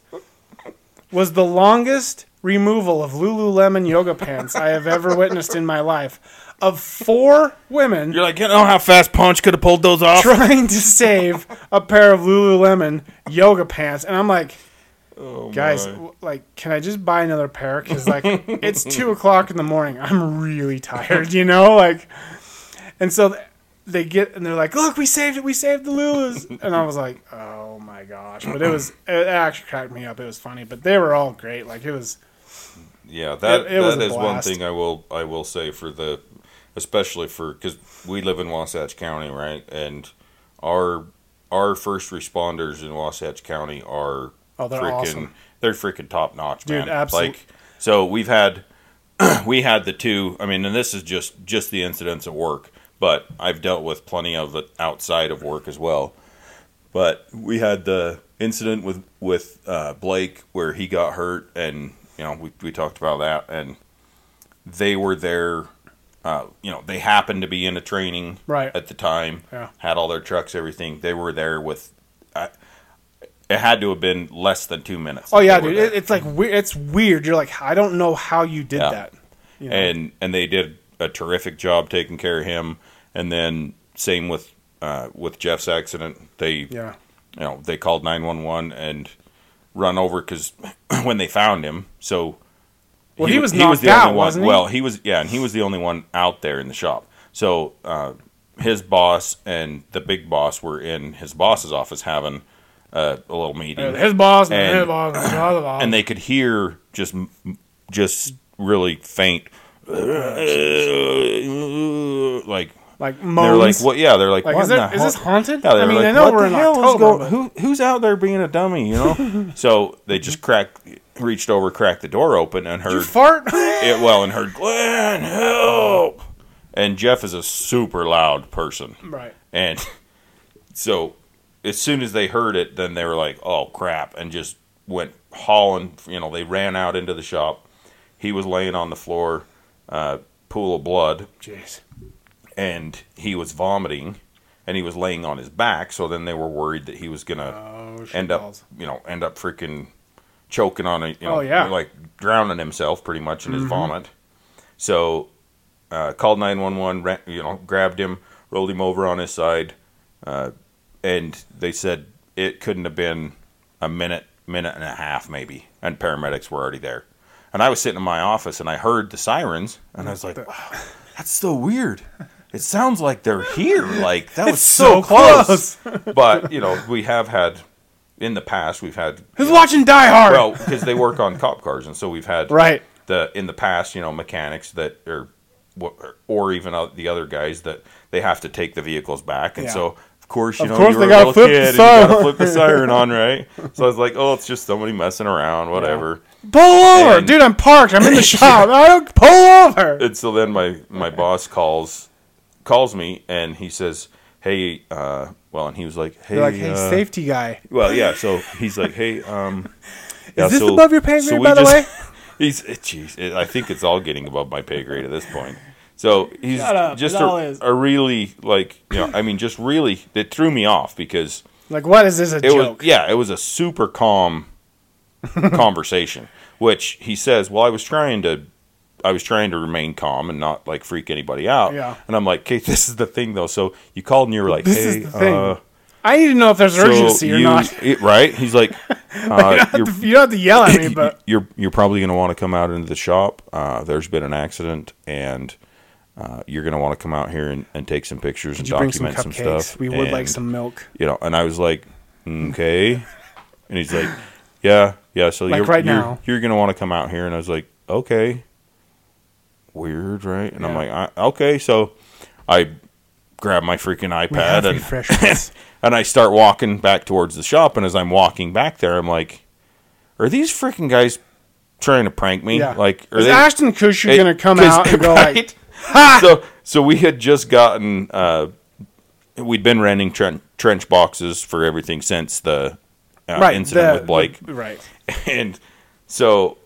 was the longest removal of Lululemon yoga pants I have ever witnessed in my life. Of four women You're like, you know how fast Punch could have pulled those off? trying to save a pair of Lululemon yoga pants, and I'm like, Oh, guys, my. like, can I just buy another pair? Because like, it's two o'clock in the morning. I'm really tired, you know, like, and so th- they get and they're like, look, we saved it, we saved the Lulus, and I was like, oh my gosh, but it was it actually cracked me up. It was funny, but they were all great. Like it was, Yeah, that It- it that one thing I will I will say for the, especially for because we live in Wasatch County, right, and our our first responders in Wasatch County are Oh, they're freaking awesome. they're freaking top notch, Dude, man. absolute- Like, so we've had we had the two. I mean, and this is just just the incidents at work, but I've dealt with plenty of it outside of work as well. But we had the incident with with uh, Blake where he got hurt, and you know we we talked about that, and they were there. Uh, you know, they happened to be in a training Right. at the time. Yeah. Had all their trucks, everything. They were there with. I it had to have been less than two minutes. oh yeah, dude, it, it's like we- it's weird. You're like, I don't know how you did Yeah. that. You know? and and they did a terrific job taking care of him. And then same with uh, with Jeff's accident. They yeah, you know they called 911 and run over because when they found him so Well, he was the knocked only out, one wasn't he? well he was yeah and he was the only one out there in the shop so uh, his boss and the big boss were in his boss's office having uh, a little meeting his boss, and, And- his boss, and his boss. and they could hear just just really faint like like they're like what yeah they're like, Like, what is, there, the is this haunted? yeah, I mean, like, I know we're the in October. go- but- who who's out there being a dummy, you know? so they just cracked, reached over, cracked the door open, and Did you heard fart? it well, and heard Glenn help. And Jeff is a super loud person, right. and so as soon as they heard it, then they were like, "Oh crap!" and just went hauling. You know, they ran out into the shop. He was laying on the floor, uh, pool of blood Jeez. and he was vomiting and he was laying on his back so then they were worried that he was gonna Oh, end up balls. you know end up freaking choking on it you know Oh, yeah. like drowning himself pretty much in his vomit. So uh, called 911 ran, you know grabbed him rolled him over on his side uh, and they said it couldn't have been a minute minute and a half maybe and paramedics were already there. And i was sitting in my office and i heard the sirens and i was like wow that's so weird. It sounds like they're here like that was so, so close, but you know we have had in the past we've had Who's watching Die Hard? well because they work on cop cars and so we've had right. the in the past, you know, mechanics that are or even the other guys that they have to take the vehicles back, and Yeah. so of course you Of know course you they were a little kid and you gotta flip the siren on, right? So I was like, oh, it's just somebody messing around, whatever. Pull over, And- dude. I'm parked. I'm in the shop. I don't pull over. And so then my my boss calls calls me and he says, hey, uh, well, and he was like, hey, like, hey, uh, safety guy. Well, yeah. So he's like, "Hey, um, yeah, Is this so- above your pay grade, so by the just- way? He's, jeez, I think it's all getting above my pay grade at this point. So he's just a, a really like, you know, I mean, just really, it threw me off because Like, what is this a it joke? was, yeah, it was a super calm conversation. Which he says, well, I was trying to. I was trying to remain calm and not like freak anybody out. Yeah. And I'm like, Kate, this is the thing though. So you called and you were like, This hey, is the thing. uh, I need to know if there's so urgency or you- not. it- right? He's like, uh, you're, you don't have to yell at me, but you're you're probably going to want to come out into the shop. Uh, there's been an accident, and uh, you're going to want to come out here and, and take some pictures could and you bring some document some, stuff. We would like some milk. you know. And I was like, okay, and he's like, yeah, yeah. So Like you're right you're, now. you're going to want to come out here, and I was like, okay, weird, right? And I'm like, I, okay, so I grab my freaking iPad and and I start walking back towards the shop. And as I'm walking back there, I'm like, "Are these freaking guys trying to prank me? yeah. Like, are is they Ashton Kutcher it- gonna come out and go right? like, so so we had just gotten uh, we'd been renting tren- trench boxes for everything since the uh, right. incident the- with Blake, the- right. and so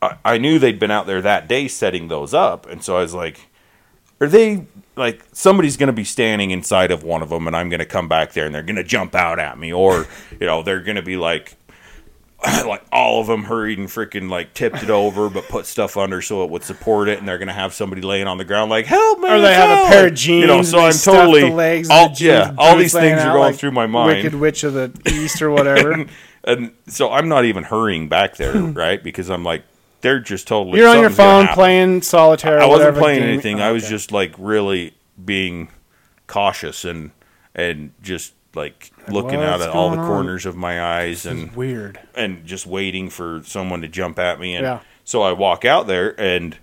I, I knew they'd been out there that day setting those up, and so I was like, "Are they like somebody's going to be standing inside of one of them, and I'm going to come back there, and they're going to jump out at me, or you know they're going to be like." Like all of them hurried and freaking like tipped it over, but put stuff under so it would support it, and they're gonna have somebody laying on the ground like help me. Or they have a pair of jeans. You know, so I'm totally the legs. all, the jeans, yeah, all these things are going like through my mind Wicked Witch of the East or whatever. and so I'm not even hurrying back there, right? Because I'm like, they're just totally. You're on your phone playing solitaire. I wasn't playing game- anything. Oh, I was okay. just like really being cautious and and just like looking out at all the going on? corners of my eyes and weird. and just waiting for someone to jump at me. And Yeah. so I walk out there and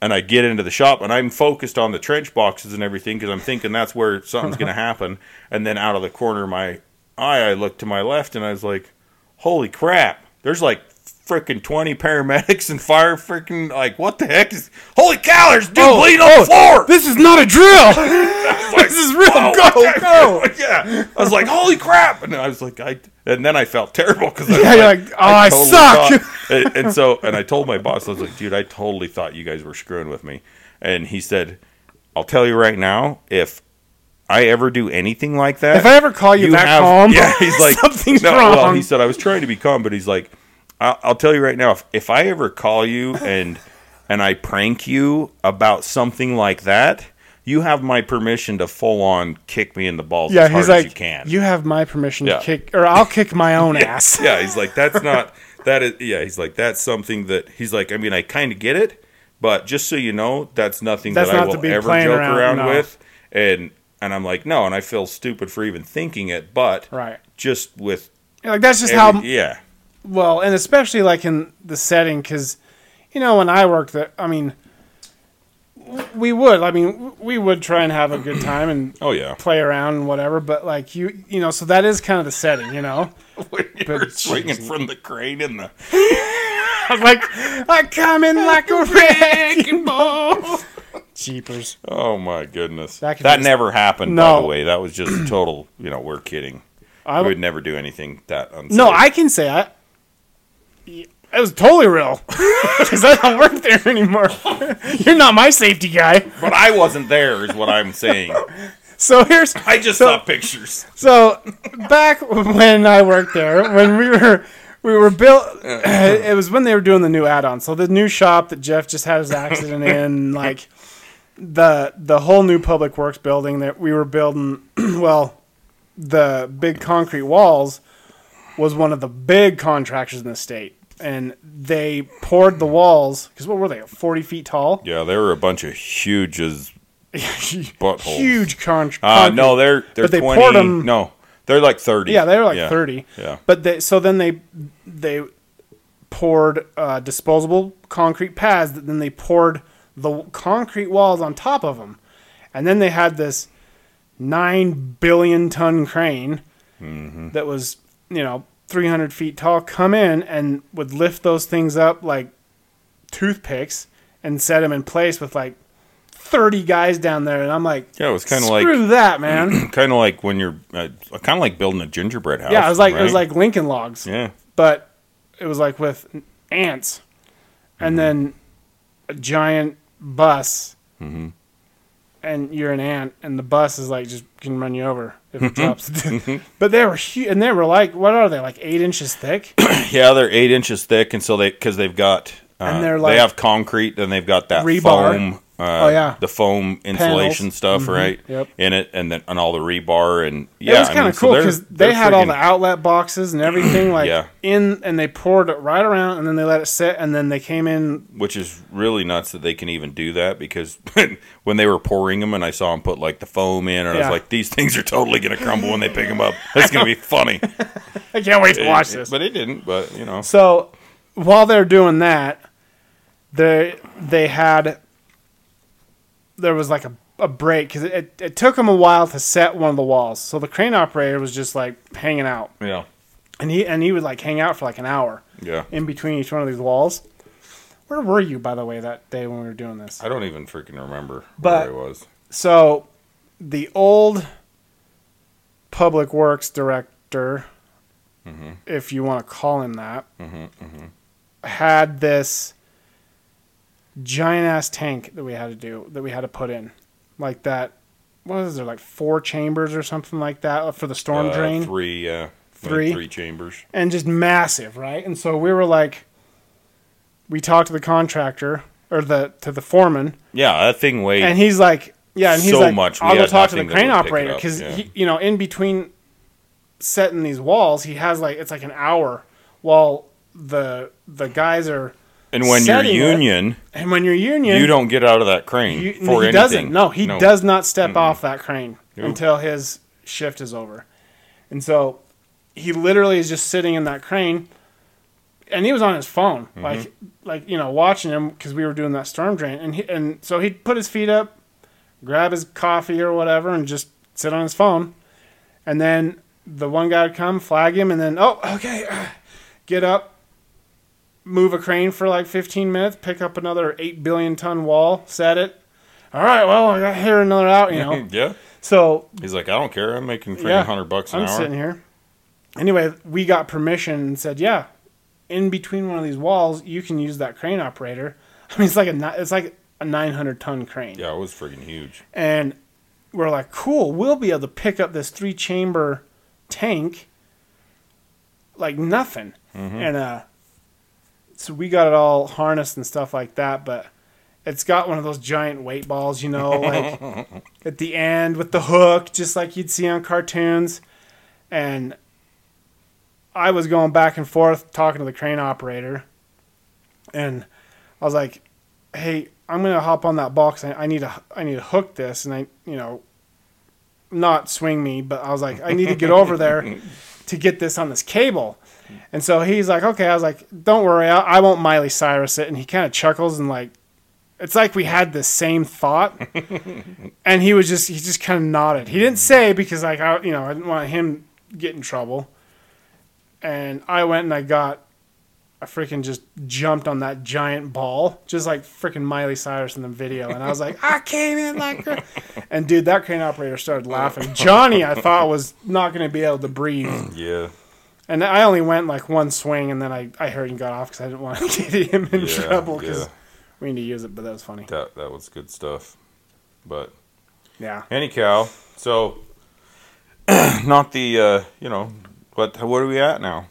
and I get into the shop and I'm focused on the trench boxes and everything because I'm thinking that's where something's going to happen. And then out of the corner of my eye, I look to my left and I was like, "Holy crap! There's like." Freaking twenty paramedics and fire freaking like what the heck is holy cow there's dude Oh, bleeding on the oh, floor This is not a drill. this is real. Oh, go, Go, go. yeah. I was like, holy crap. And I was like, I, and then I felt terrible because Yeah, you're like, oh, I suck. thought- and, and so, and I told my boss, I was like, dude, I totally thought you guys were screwing with me. And he said, I'll tell you right now, if I ever do anything like that, If I ever call you, that have- calm, Yeah, he's like something's no, wrong. Well, he said I was trying to be calm, but he's like, I'll, I'll tell you right now, if, if I ever call you and and I prank you about something like that, you have my permission to full on kick me in the balls yeah, as hard he's like, as you can. you have my permission Yeah. to kick, or I'll kick my own ass. yeah, he's like, that's not that is yeah, he's like, that's something that he's like, I mean, I kind of get it, but just so you know, that's nothing That's that I not to will ever joke around, around, no. with, and and I'm like, no, and I feel stupid for even thinking it, but Right. just with Like that's just every- how yeah. Well, and especially like in the setting, because you know when I worked there, I mean, we would, I mean, we would try and have a good time and Oh yeah. play around and whatever. But like you, you know, so that is kind of the setting, you know. when you were But swinging from the crane in the I'm like, I come in like a wrecking ball. Jeepers. oh my goodness That that, never happened by No. the way that was just total you know we're kidding I we would never do anything that unsafe. No, I can say I. It was totally real because I don't work there anymore. You're not my safety guy. but I wasn't there is what I'm saying So here's I just So- saw pictures so back when I worked there, when we were we were built. It was when they were doing the new add-on. So the new shop that Jeff just had his accident in, like the the whole new public works building that we were building. Well, the big concrete walls was one of the big contractors in the state, and they poured the walls because what were they, forty feet tall? yeah they were a bunch of huge as buttholes Huge con- uh, no they're they're But they 20 poured 'em- no they're like 30 Yeah, they were like yeah. thirty. yeah But they so then they they poured uh, disposable concrete pads. That then they poured the concrete walls on top of them, and then they had this nine billion ton crane Mm-hmm. that was you know three hundred feet tall come in and would lift those things up like toothpicks and set them in place with like. 30 guys down there and I'm like yeah it was kind of like screw that man kind of like when you're uh, kind of like building a gingerbread house yeah it was like it was like Lincoln logs yeah but it was like with ants, and Mm-hmm. then a giant bus, Mm-hmm. And you're an ant, and the bus is like just can run you over if Mm-hmm. it drops. but they were huge, and they were like, what are they like eight inches thick? Yeah, they're eight inches thick, and so they because they've got uh, And they're like- they have concrete, and they've got that Rebar. foam. Uh, Oh, yeah. the foam insulation stuff, right? Yep. In it, and then and all the rebar, and yeah, it was kind of so cool because they're they had all the outlet boxes and everything like Yeah. in, and they poured it right around, and then they let it sit, and then they came in. which is really nuts that they can even do that because when they were pouring them and I saw them put like the foam in, and I was like, these things are totally gonna crumble when they pick them up. That's gonna be funny. I can't wait to watch this. but it didn't. But you know, So while they're doing that, they they had there was like a, a break because it, it took him a while to set one of the walls. So the crane operator was just like hanging out, yeah, and he and he would like hang out for like an hour yeah, in between each one of these walls. Where were you, by the way, that day when we were doing this? I don't even freaking remember But- where I was. So, the old public works director, mm-hmm. if you want to call him that, mm-hmm, mm-hmm. had this giant ass tank that we had to do that we had to put in, like that. What is there like four chambers or something like that for the storm Uh, drain? Three, yeah. Three? Three chambers. and just massive, right? And so we were like, we talked to the contractor or the to the foreman, Yeah, that thing weighed. and he's like, yeah, and he's So like, much, I'll go talk to the crane would pick it operator because yeah. you know, in between setting these walls, he has like it's like an hour while the the guys are, and when you're it, union, and when you're union, you don't get out of that crane you, for he anything. doesn't. No, he does not step off that crane until his shift is over. And so he literally is just sitting in that crane and he was on his phone Mm-hmm. like like you know watching him cuz we were doing that storm drain and he, and so he'd put his feet up, grab his coffee or whatever and just sit on his phone. And then the one guy would come, flag him and then oh, okay, get up move a crane for like 15 minutes, pick up another 8 billion ton wall, set it. All right, well, I got here another out, you know. yeah. so He's like, I don't care. I'm making freaking Yeah, bucks an I'm hour. sitting here. Anyway, we got permission and said, yeah, in between one of these walls, you can use that crane operator. I mean, it's like a it's like a 900 ton crane, Yeah, it was freaking huge. and we're like, cool, we'll be able to pick up this three chamber tank like nothing, and uh, so we got it all harnessed and stuff like that, but. It's got one of those giant weight balls, you know, like at the end with the hook, just like you'd see on cartoons. And I was going back and forth talking to the crane operator, and I was like, "Hey, I'm gonna hop on that box. I, I need to I need to hook this, and I you know, not swing me, but I was like, I need to get over there to get this on this cable." And so he's like, "Okay," I was like, "Don't worry, I, I won't Miley Cyrus it." And he kind of chuckles and like, it's like we had the same thought and he was just he just kind of nodded. He didn't say because like I you know I didn't want him get in trouble. And I went and I got I freaking just jumped on that giant ball, just like freaking Miley Cyrus in the video, and I was like, I came in like, cra-" and dude, that crane operator started laughing. Johnny, I thought was not going to be able to breathe, Yeah. And I only went like one swing, and then I I heard and got off because I didn't want to get him in Yeah, trouble because yeah. we need to use it, but that was funny. That that was good stuff. But Yeah. anyhow, so not the uh, you know what what are we at now?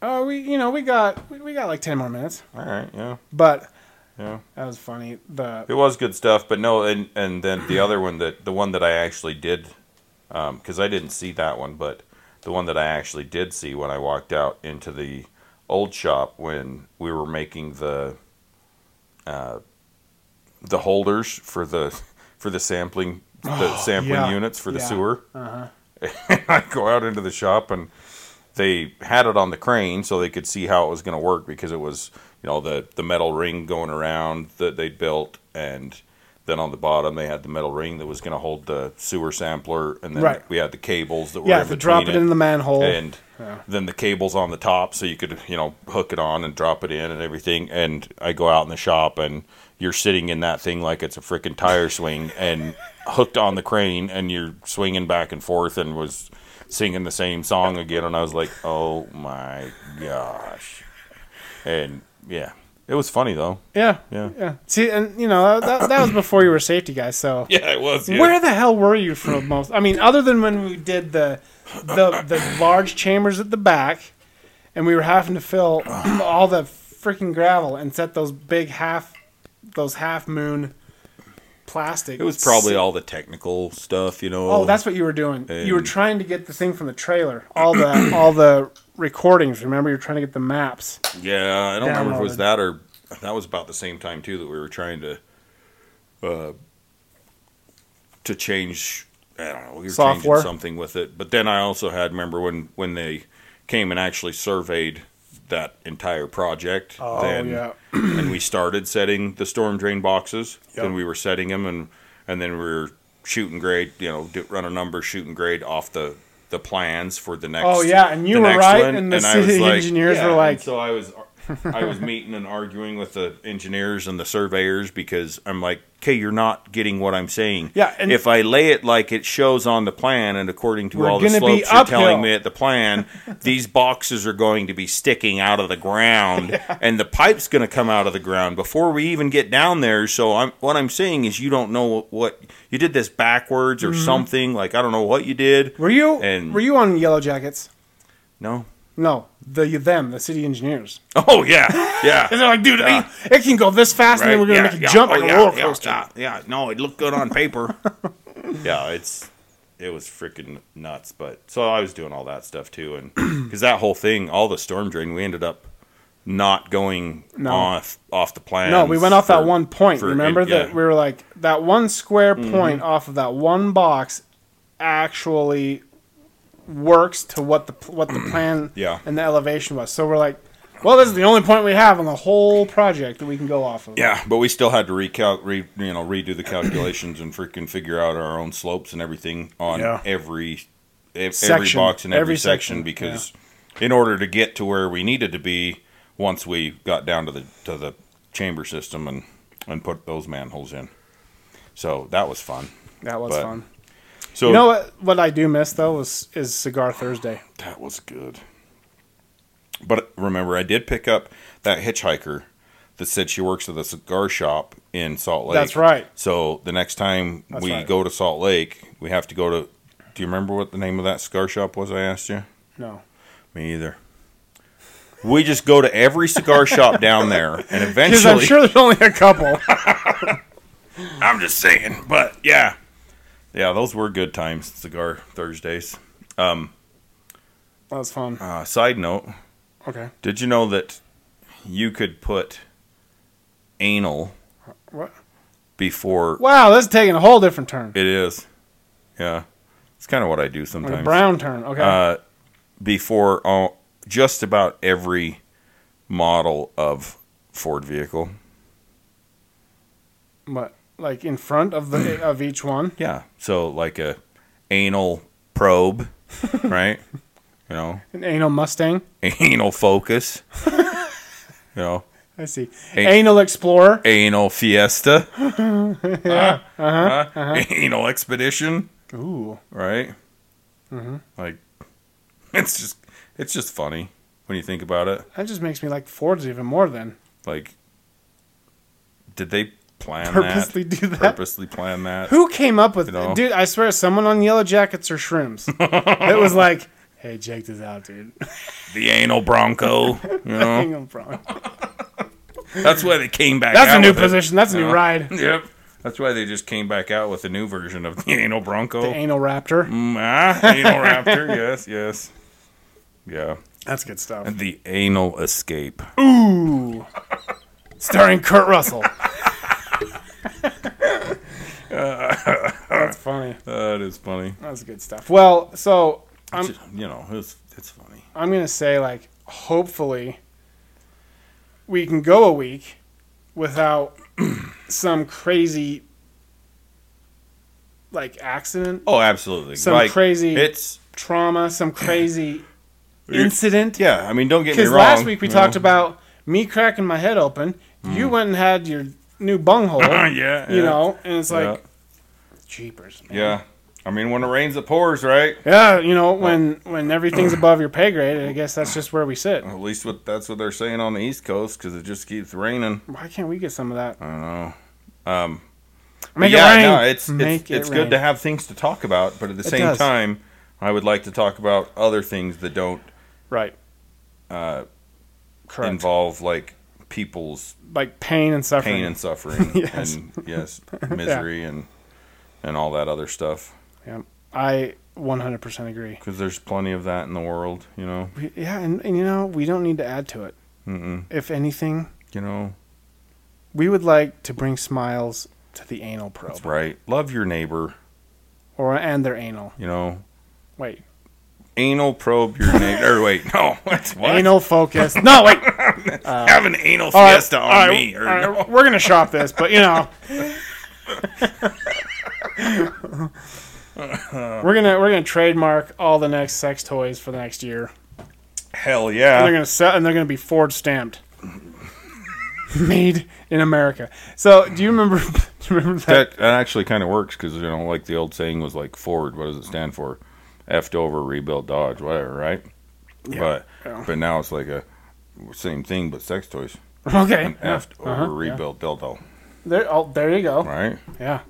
Oh, we you know we got we, we got like ten more minutes, All right, yeah, but yeah. that was funny. The It was good stuff, but no, and and then the other one that the one that I actually did, because I didn't see that one, but the one that I actually did see when I walked out into the old shop when we were making the, uh, the holders for the for the sampling the sampling yeah, units for the yeah. sewer. uh-huh. I go out into the shop and they had it on the crane so they could see how it was going to work because it was you know the the metal ring going around that they built and then on the bottom they had the metal ring that was going to hold the sewer sampler and then Right. we had the cables that were yeah, in to between drop it in the manhole. and then the cables on the top so you could you know hook it on and drop it in and everything. And i go out in the shop and you're sitting in that thing like it's a freaking tire swing and hooked on the crane and you're swinging back and forth and was singing the same song again. And i was like oh my gosh. And yeah it was funny though yeah, Yeah. yeah. See, and you know that, that was before you were safety guy. So yeah it was yeah. where the hell were you for most? I mean, other than when we did the the the large chambers at the back, and we were having to fill all the freaking gravel and set those big half those half moon plastic. it was probably all the technical stuff you know Oh, that's what you were doing. you were trying to get the thing from the trailer. All the all the recordings. Remember, you're trying to get the maps. Yeah, I don't remember if it was that or that was about the same time too that we were trying to uh to change I don't know, we were Software? changing something with it. But then I also had remember when when they came and actually surveyed that entire project Oh then yeah. and we started setting the storm drain boxes. Yep. Then we were setting them, and and then we were shooting grade. You know, do, run a number, shooting grade off the the plans for the next. Oh, yeah, and you were right, one, and the I was city engineers were and like- so I was I was meeting and arguing with the engineers and the surveyors because I'm like, okay, you're not getting what I'm saying. Yeah, and- if I lay it like it shows on the plan and according to all the slopes you're telling me at the plan, these boxes are going to be sticking out of the ground, and the pipe's going to come out of the ground before we even get down there. So I'm what I'm saying is you don't know what you did this backwards or Mm-hmm. something. Like I don't know what you did. Were you And- were you on Yellow Jackets? No. No, the them, the city engineers. Oh yeah, yeah. And they're like, dude, it, it can go this fast, and then we're gonna yeah, make it yeah. jump Oh, like yeah, a roller coaster. Yeah, yeah, no, it looked good on paper. yeah, it's it was freaking nuts. But so I was doing all that stuff too, and because that whole thing, all the storm drain, we ended up not going No. off off the plan. No, we went off that one point. for- Remember. Mm-hmm. that we were like that one square point off of that one box actually works to what the what the plan Yeah. and the elevation was. So we're like, well, this is the only point we have on the whole project that we can go off of. Yeah, but we still had to recal- re, you know, redo the calculations and freaking figure out our own slopes and everything on Yeah. every ev- every Section. box and every, Every section, section, because in order to get to where we needed to be, once we got down to the to the chamber system and and put those manholes in, so that was fun. That was But- fun. So You know what? What I do miss though is is Cigar Thursday. that was good. But remember, I did pick up that hitchhiker that said she works at the cigar shop in Salt Lake. That's right. So the next time That's we right. go to Salt Lake, we have to go to. Do you remember what the name of that cigar shop was? I asked you. No. Me either. We just go to every cigar shop down there, and Because eventually, I'm sure there's only a couple. I'm just saying. But yeah, yeah, those were good times. Cigar Thursdays. Um, that was fun. Uh, side note: Okay. Did you know that you could put anal What? before Wow, that's taking a whole different turn. it is? Yeah, it's kind of what I do Like sometimes. a brown turn. Okay. uh, before all, just about every model of Ford vehicle. but like in front of the of each one. Yeah, so like a anal probe, right? You know, An anal Mustang. anal focus. you know, I see. Anal Explorer. anal fiesta. yeah, uh-huh, Anal expedition. Ooh. right? Mm-hmm. Like, it's just it's just funny when you think about it. That just makes me like Fords even more then. Like, did they plan Purposely that? do that? Purposely plan that? Who came up with You know? Dude, I swear someone on Yellow Jackets or shrimps it was like, hey, check this out, dude. The anal bronco. You know, Anal Bronco. that's why they came back. That's a new with it. position. That's a new ride. Yep. That's why they just came back out with a new version of the anal bronco. The Anal Raptor. Mm, ah, anal raptor. yes, yes. Yeah. That's good stuff. And the anal escape. Ooh. Starring Kurt Russell. That's funny. That is funny. That's good stuff. Well, so I'm Just, you know, it's it's funny. I'm gonna say like hopefully we can go a week without some crazy like accident, Oh, absolutely. Some Like, crazy- It's trauma, some crazy incident. yeah. I mean, don't get me Because wrong. last week we talked know. about me cracking my head open. You mm. went and had your new bunghole. yeah, You yeah, know, and it's like yeah. jeepers. man. yeah. I mean, when it rains, it pours, right? Yeah, you know, when when everything's above your pay grade, I guess that's just where we sit. At least what that's what they're saying on the East Coast because it just keeps raining. Why can't we get some of that? I don't know. Um, Make yeah, it rain. no, it's Make it's, it it's rain. good to have things to talk about, but at the It same does. time, I would like to talk about other things that don't right. uh, Correct. involve like people's like pain and suffering. pain and suffering, Yes. and yes, misery and and all that other stuff. Yeah, I 100% agree. Because there's plenty of that in the world, you know. We- Yeah, and, and you know, we don't need to add to it. Mm-mm. If anything, You know, we would like to bring smiles to the anal probe that's right. Love your neighbor. or and their anal. You know, Wait, anal probe your neighbor. or wait, no, what's what? anal focus. No, wait. Uh, Have an anal All right, fiesta on all right, me. Or, all right, we're gonna shop this, but you know, we're gonna we're gonna trademark all the next sex toys for the next year. Hell And they're gonna sell, and they're gonna be Ford stamped. made in America. So, do you remember? Do you remember that? That, that actually kind of works because you know, like the old saying was like Ford. What does it stand for? Effed over, rebuilt Dodge, whatever, right? but yeah. but now it's like a same thing, but sex toys. Okay. An yeah, effed over, uh-huh, yeah. rebuilt dildo, There, oh, there you go. right? Yeah.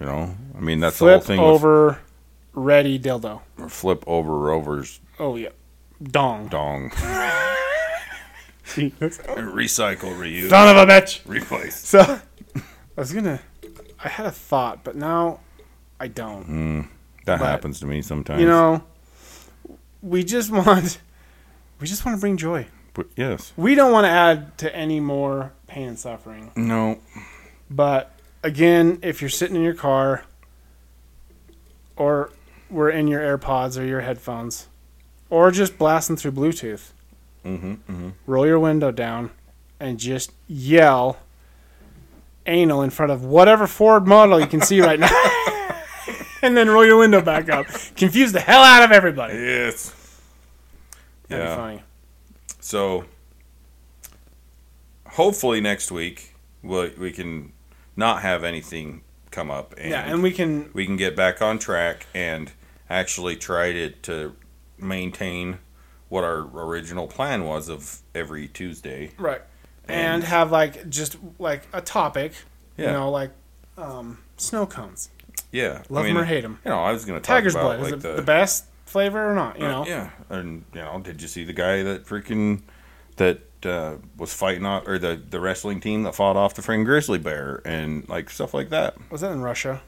You know, I mean that's the whole Flip thing. over, ready dildo. With flip over Rover's Oh yeah, dong. dong. Son Recycle, reuse, of a bitch. replace. So, I was gonna. I had a thought, but now I don't. That But, happens to me sometimes. You know, we just want. We just want to bring joy. But yes, We don't want to add to any more pain and suffering. no, But again, if you're sitting in your car or we're in your AirPods or your headphones or just blasting through Bluetooth, mm-hmm, mm-hmm. roll your window down and just yell anal in front of whatever Ford model you can see right now. and then roll your window back up. Confuse the hell out of everybody. yes. That'd Yeah. be funny. So hopefully next week we we can not have anything come up and, yeah, and we can we can get back on track and actually try to to maintain what our original plan was of every Tuesday. right and, And- have like just like a topic, you know, like um, snow cones. Yeah, Love I mean, or them. You know, I was going to talk Tiger's about blood is like it the, the best flavor or not? You know, yeah, and you know, did you see the guy that freaking that uh, was fighting off or the the wrestling team that fought off the freaking grizzly bear and like stuff like that? was that in Russia?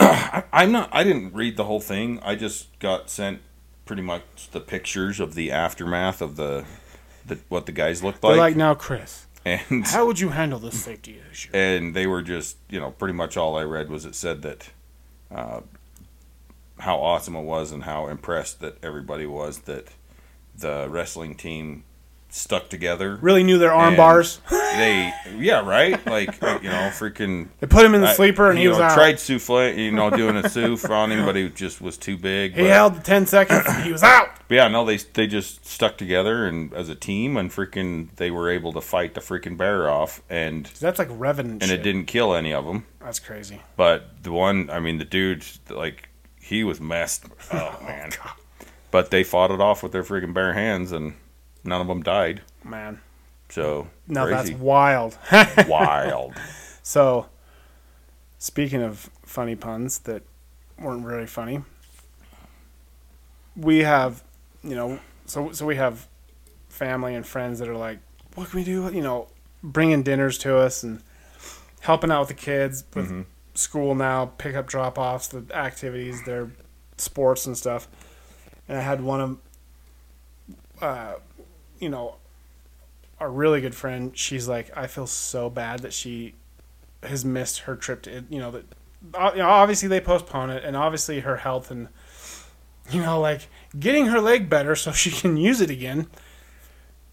I, I'm not. I didn't read the whole thing. I just got sent pretty much the pictures of the aftermath of the, the what the guys looked They're like, like, now, Chris, and how would you handle this safety issue? and they were just you know pretty much all I read was it said that uh, how awesome it was and how impressed that everybody was that the wrestling team stuck together. Really knew their arm bars. They yeah right like you know freaking They put him in the I- sleeper and he you was know, out. tried souffle you know doing a souffle on him but he just was too big. he but- held the ten seconds. he was out. But yeah, no, they they just stuck together and as a team and freaking they were able to fight the freaking bear off and That's like Revenant. and shit. it didn't kill any of them. That's crazy. But the one, I mean, the dude, like he was messed. Oh man! But they fought it off with their freaking bare hands and none of them died. Man, So no, crazy, that's wild. wild. so, speaking of funny puns that weren't really funny, we have, you know, so so we have family and friends that are like, what can we do? You know, bringing dinners to us and helping out with the kids with Mhm. School now, pick up drop offs, the activities, their sports and stuff. And I had one of, uh, you know, a really good friend. She's like, I feel so bad that she has missed her trip to, you know, that uh, you know, obviously they postpone it, and obviously her health and, you know, like getting her leg better so she can use it again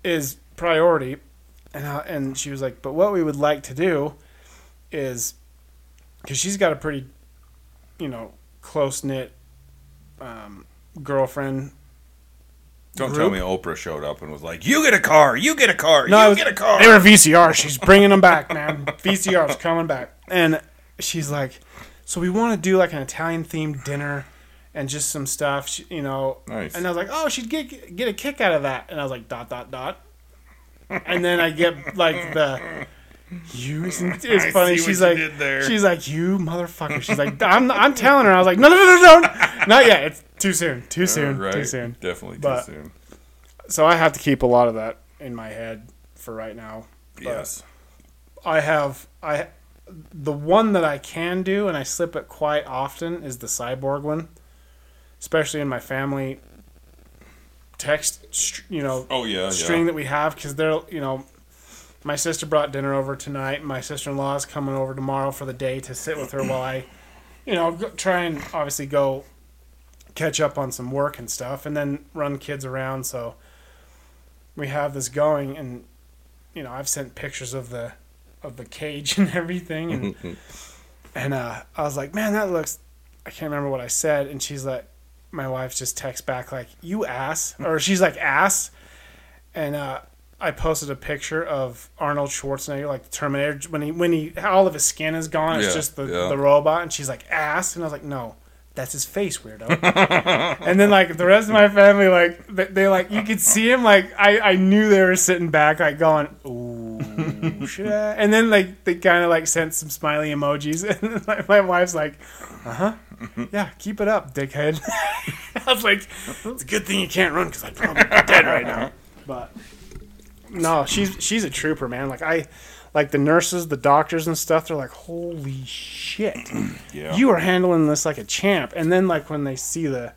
is priority. And uh, and she was like, but what we would like to do is, because she's got a pretty, you know, close knit um, girlfriend. Don't Group? tell me Oprah showed up and was like, "You get a car, you get a car, No, you was- get a car." They were VCR. She's bringing them back, man. VCR's coming back. And she's like, so we want to do like an Italian themed dinner and just some stuff, she- you know. Nice. And I was like, oh, she'd get get a kick out of that. And I was like, dot dot dot. And then I get like the you. It's, funny. She's like, she's like, you motherfucker. She's like, I'm I'm telling her. I was like, no no no no no, not yet. It's too soon. Too soon. right. Too soon. Definitely too soon. So I have to keep a lot of that in my head for right now. Yes. I have I the one that I can do and I slip it quite often is the cyborg one, especially in my family text you know Oh yeah. string yeah. that we have because they're you know my sister brought dinner over tonight. My sister in law is coming over tomorrow for the day to sit with her while I, you know, go, try and obviously go catch up on some work and stuff, and then run kids around. So we have this going, and you know, I've sent pictures of the of the cage and everything, and and uh, I was like, man, that looks. I can't remember what I said, and she's like, my wife just texts back like, "You ass," or she's like, "ass," and uh, I posted a picture of Arnold Schwarzenegger, like the Terminator, when he when he all of his skin is gone, it's Yeah, just the, yeah. the robot, and she's like ass, and I was like, no, that's his face, weirdo. and then like the rest of my family, like they, they like you could see him, like I I knew they were sitting back, like going, ooh, should I? And then like they kind of like sent some smiley emojis, and my, my wife's like, uh huh, yeah, keep it up, dickhead. I was like, it's a good thing you can't run because I'd probably be dead right now. But no, she's she's a trooper, man. Like I, like the nurses, the doctors, and stuff. They're like, holy shit, Yeah. you are handling this like a champ. And then like when they see the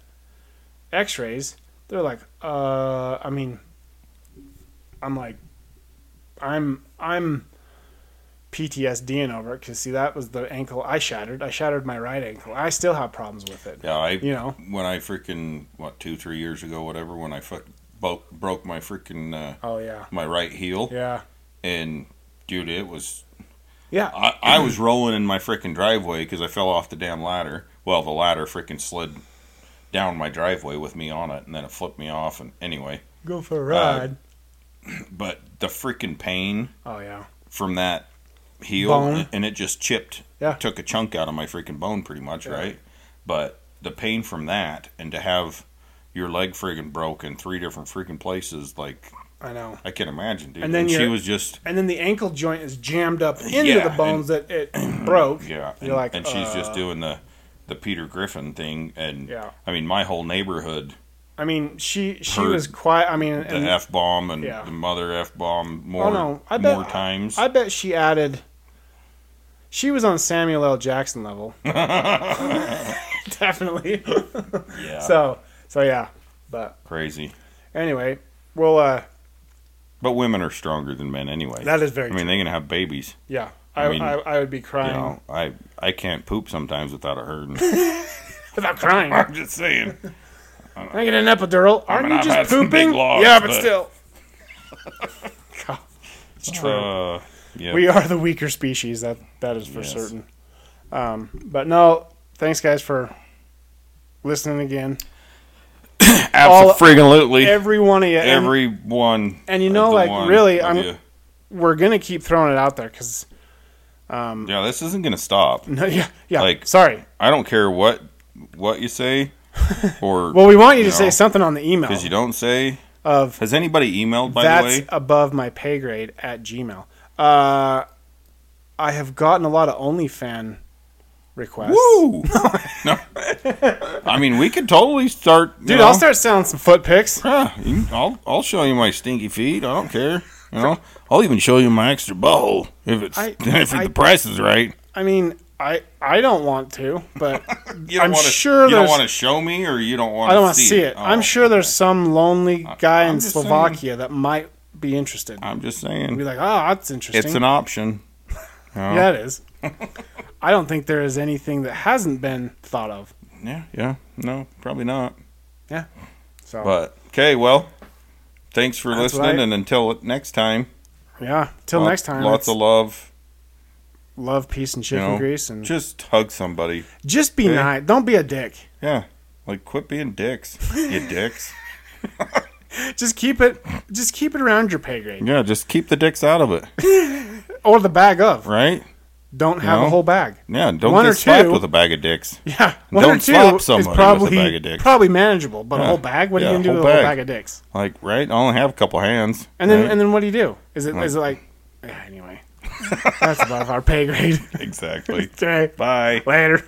X-rays, they're like, uh, I mean, I'm like, I'm I'm PTSDing over it because see that was the ankle I shattered. I shattered my right ankle. I still have problems with it. Yeah, I You know. when I freaking what two three years ago whatever when I fuck, bo- broke my freaking uh, Oh yeah, my right heel yeah, and dude it was yeah. I, I was rolling in my freaking driveway because I fell off the damn ladder. Well, the ladder freaking slid down my driveway with me on it, and then it flipped me off. And anyway, Go for a ride. but the freaking pain oh yeah. from that heel, Bone. and it just chipped, Yeah. took a chunk out of my freaking bone, pretty much, Yeah. right? But the pain from that, and to have your leg friggin' broke in three different freaking places, like I know. I can imagine, dude. And then she was just And then the ankle joint is jammed up into Yeah, the bones that it broke. yeah, You're and, like, and she's just uh, doing the the Peter Griffin thing, and Yeah. I mean, my whole neighborhood, I mean, she she was quiet. I mean, the f bomb and Yeah. the mother f bomb more oh no, I bet more times. I bet she added. She was on Samuel L. Jackson level. Definitely. yeah, So so yeah, but crazy. anyway, well, uh, But women are stronger than men anyway. that is very. I mean, true. they can have babies. yeah, I I, mean, I, I would be You crying know, I I can't poop sometimes without a hurting. without crying. I'm just saying. I get an epidural? Aren't mean, you I've just some big pooping? logs, yeah, but, but- still. God, it's true. Uh, yeah. we are the weaker species. That that is for Yes. certain. Um, but no, thanks guys for listening again. Absolutely. Every one of you. and- Everyone. and you know, like, really, I'm- we're gonna keep throwing it out there because, um, Yeah, this isn't gonna stop. no, yeah, yeah. Like- sorry. I don't care what what you say, or Well, we want you to you say something on the email because you don't say. of Has anybody emailed by the way? above my pay grade at Gmail. Uh, I have gotten a lot of OnlyFan requests. Woo! no. I mean, we could totally start. Dude, know, I'll start selling some foot pics. Huh, you can- I'll I'll show you my stinky feet. I don't care. You know, I'll even show you my extra bowl if it's I- if I- the price is right. I mean, I I don't want to, but You don't I'm wanna, sure you don't want to show me, or you don't want. I don't want want to see it. Oh, I'm sure there's some lonely guy I'm in just saying. Slovakia that might be interested. I'm just saying. Be saying, like, oh, that's interesting. it's an option. You know? yeah, it is. I don't think there is anything that hasn't been thought of. yeah, yeah. No, probably not. Yeah. So But okay, well, thanks for That's listening, right. and until next time. yeah, till next time. Lots of love. love, peace, and You chicken know, grease, and just hug somebody. just be okay. nice. Don't be a dick. Yeah, like quit being dicks. You dicks. Just keep it. Just keep it around your pay grade Yeah, just keep the dicks out of it, or the bag of. right? Don't have a whole bag. Yeah, don't One get slapped two. with a bag of dicks. Yeah, one Don't or two slap is somebody with a probably bag of dicks. probably manageable, but a whole bag. What are you gonna do with a whole bag. bag of dicks? Like, right? I only have a couple hands. And then right? and then what do you do? Is it is Like- it like yeah, anyway? That's above our pay grade. exactly. okay, Bye. later.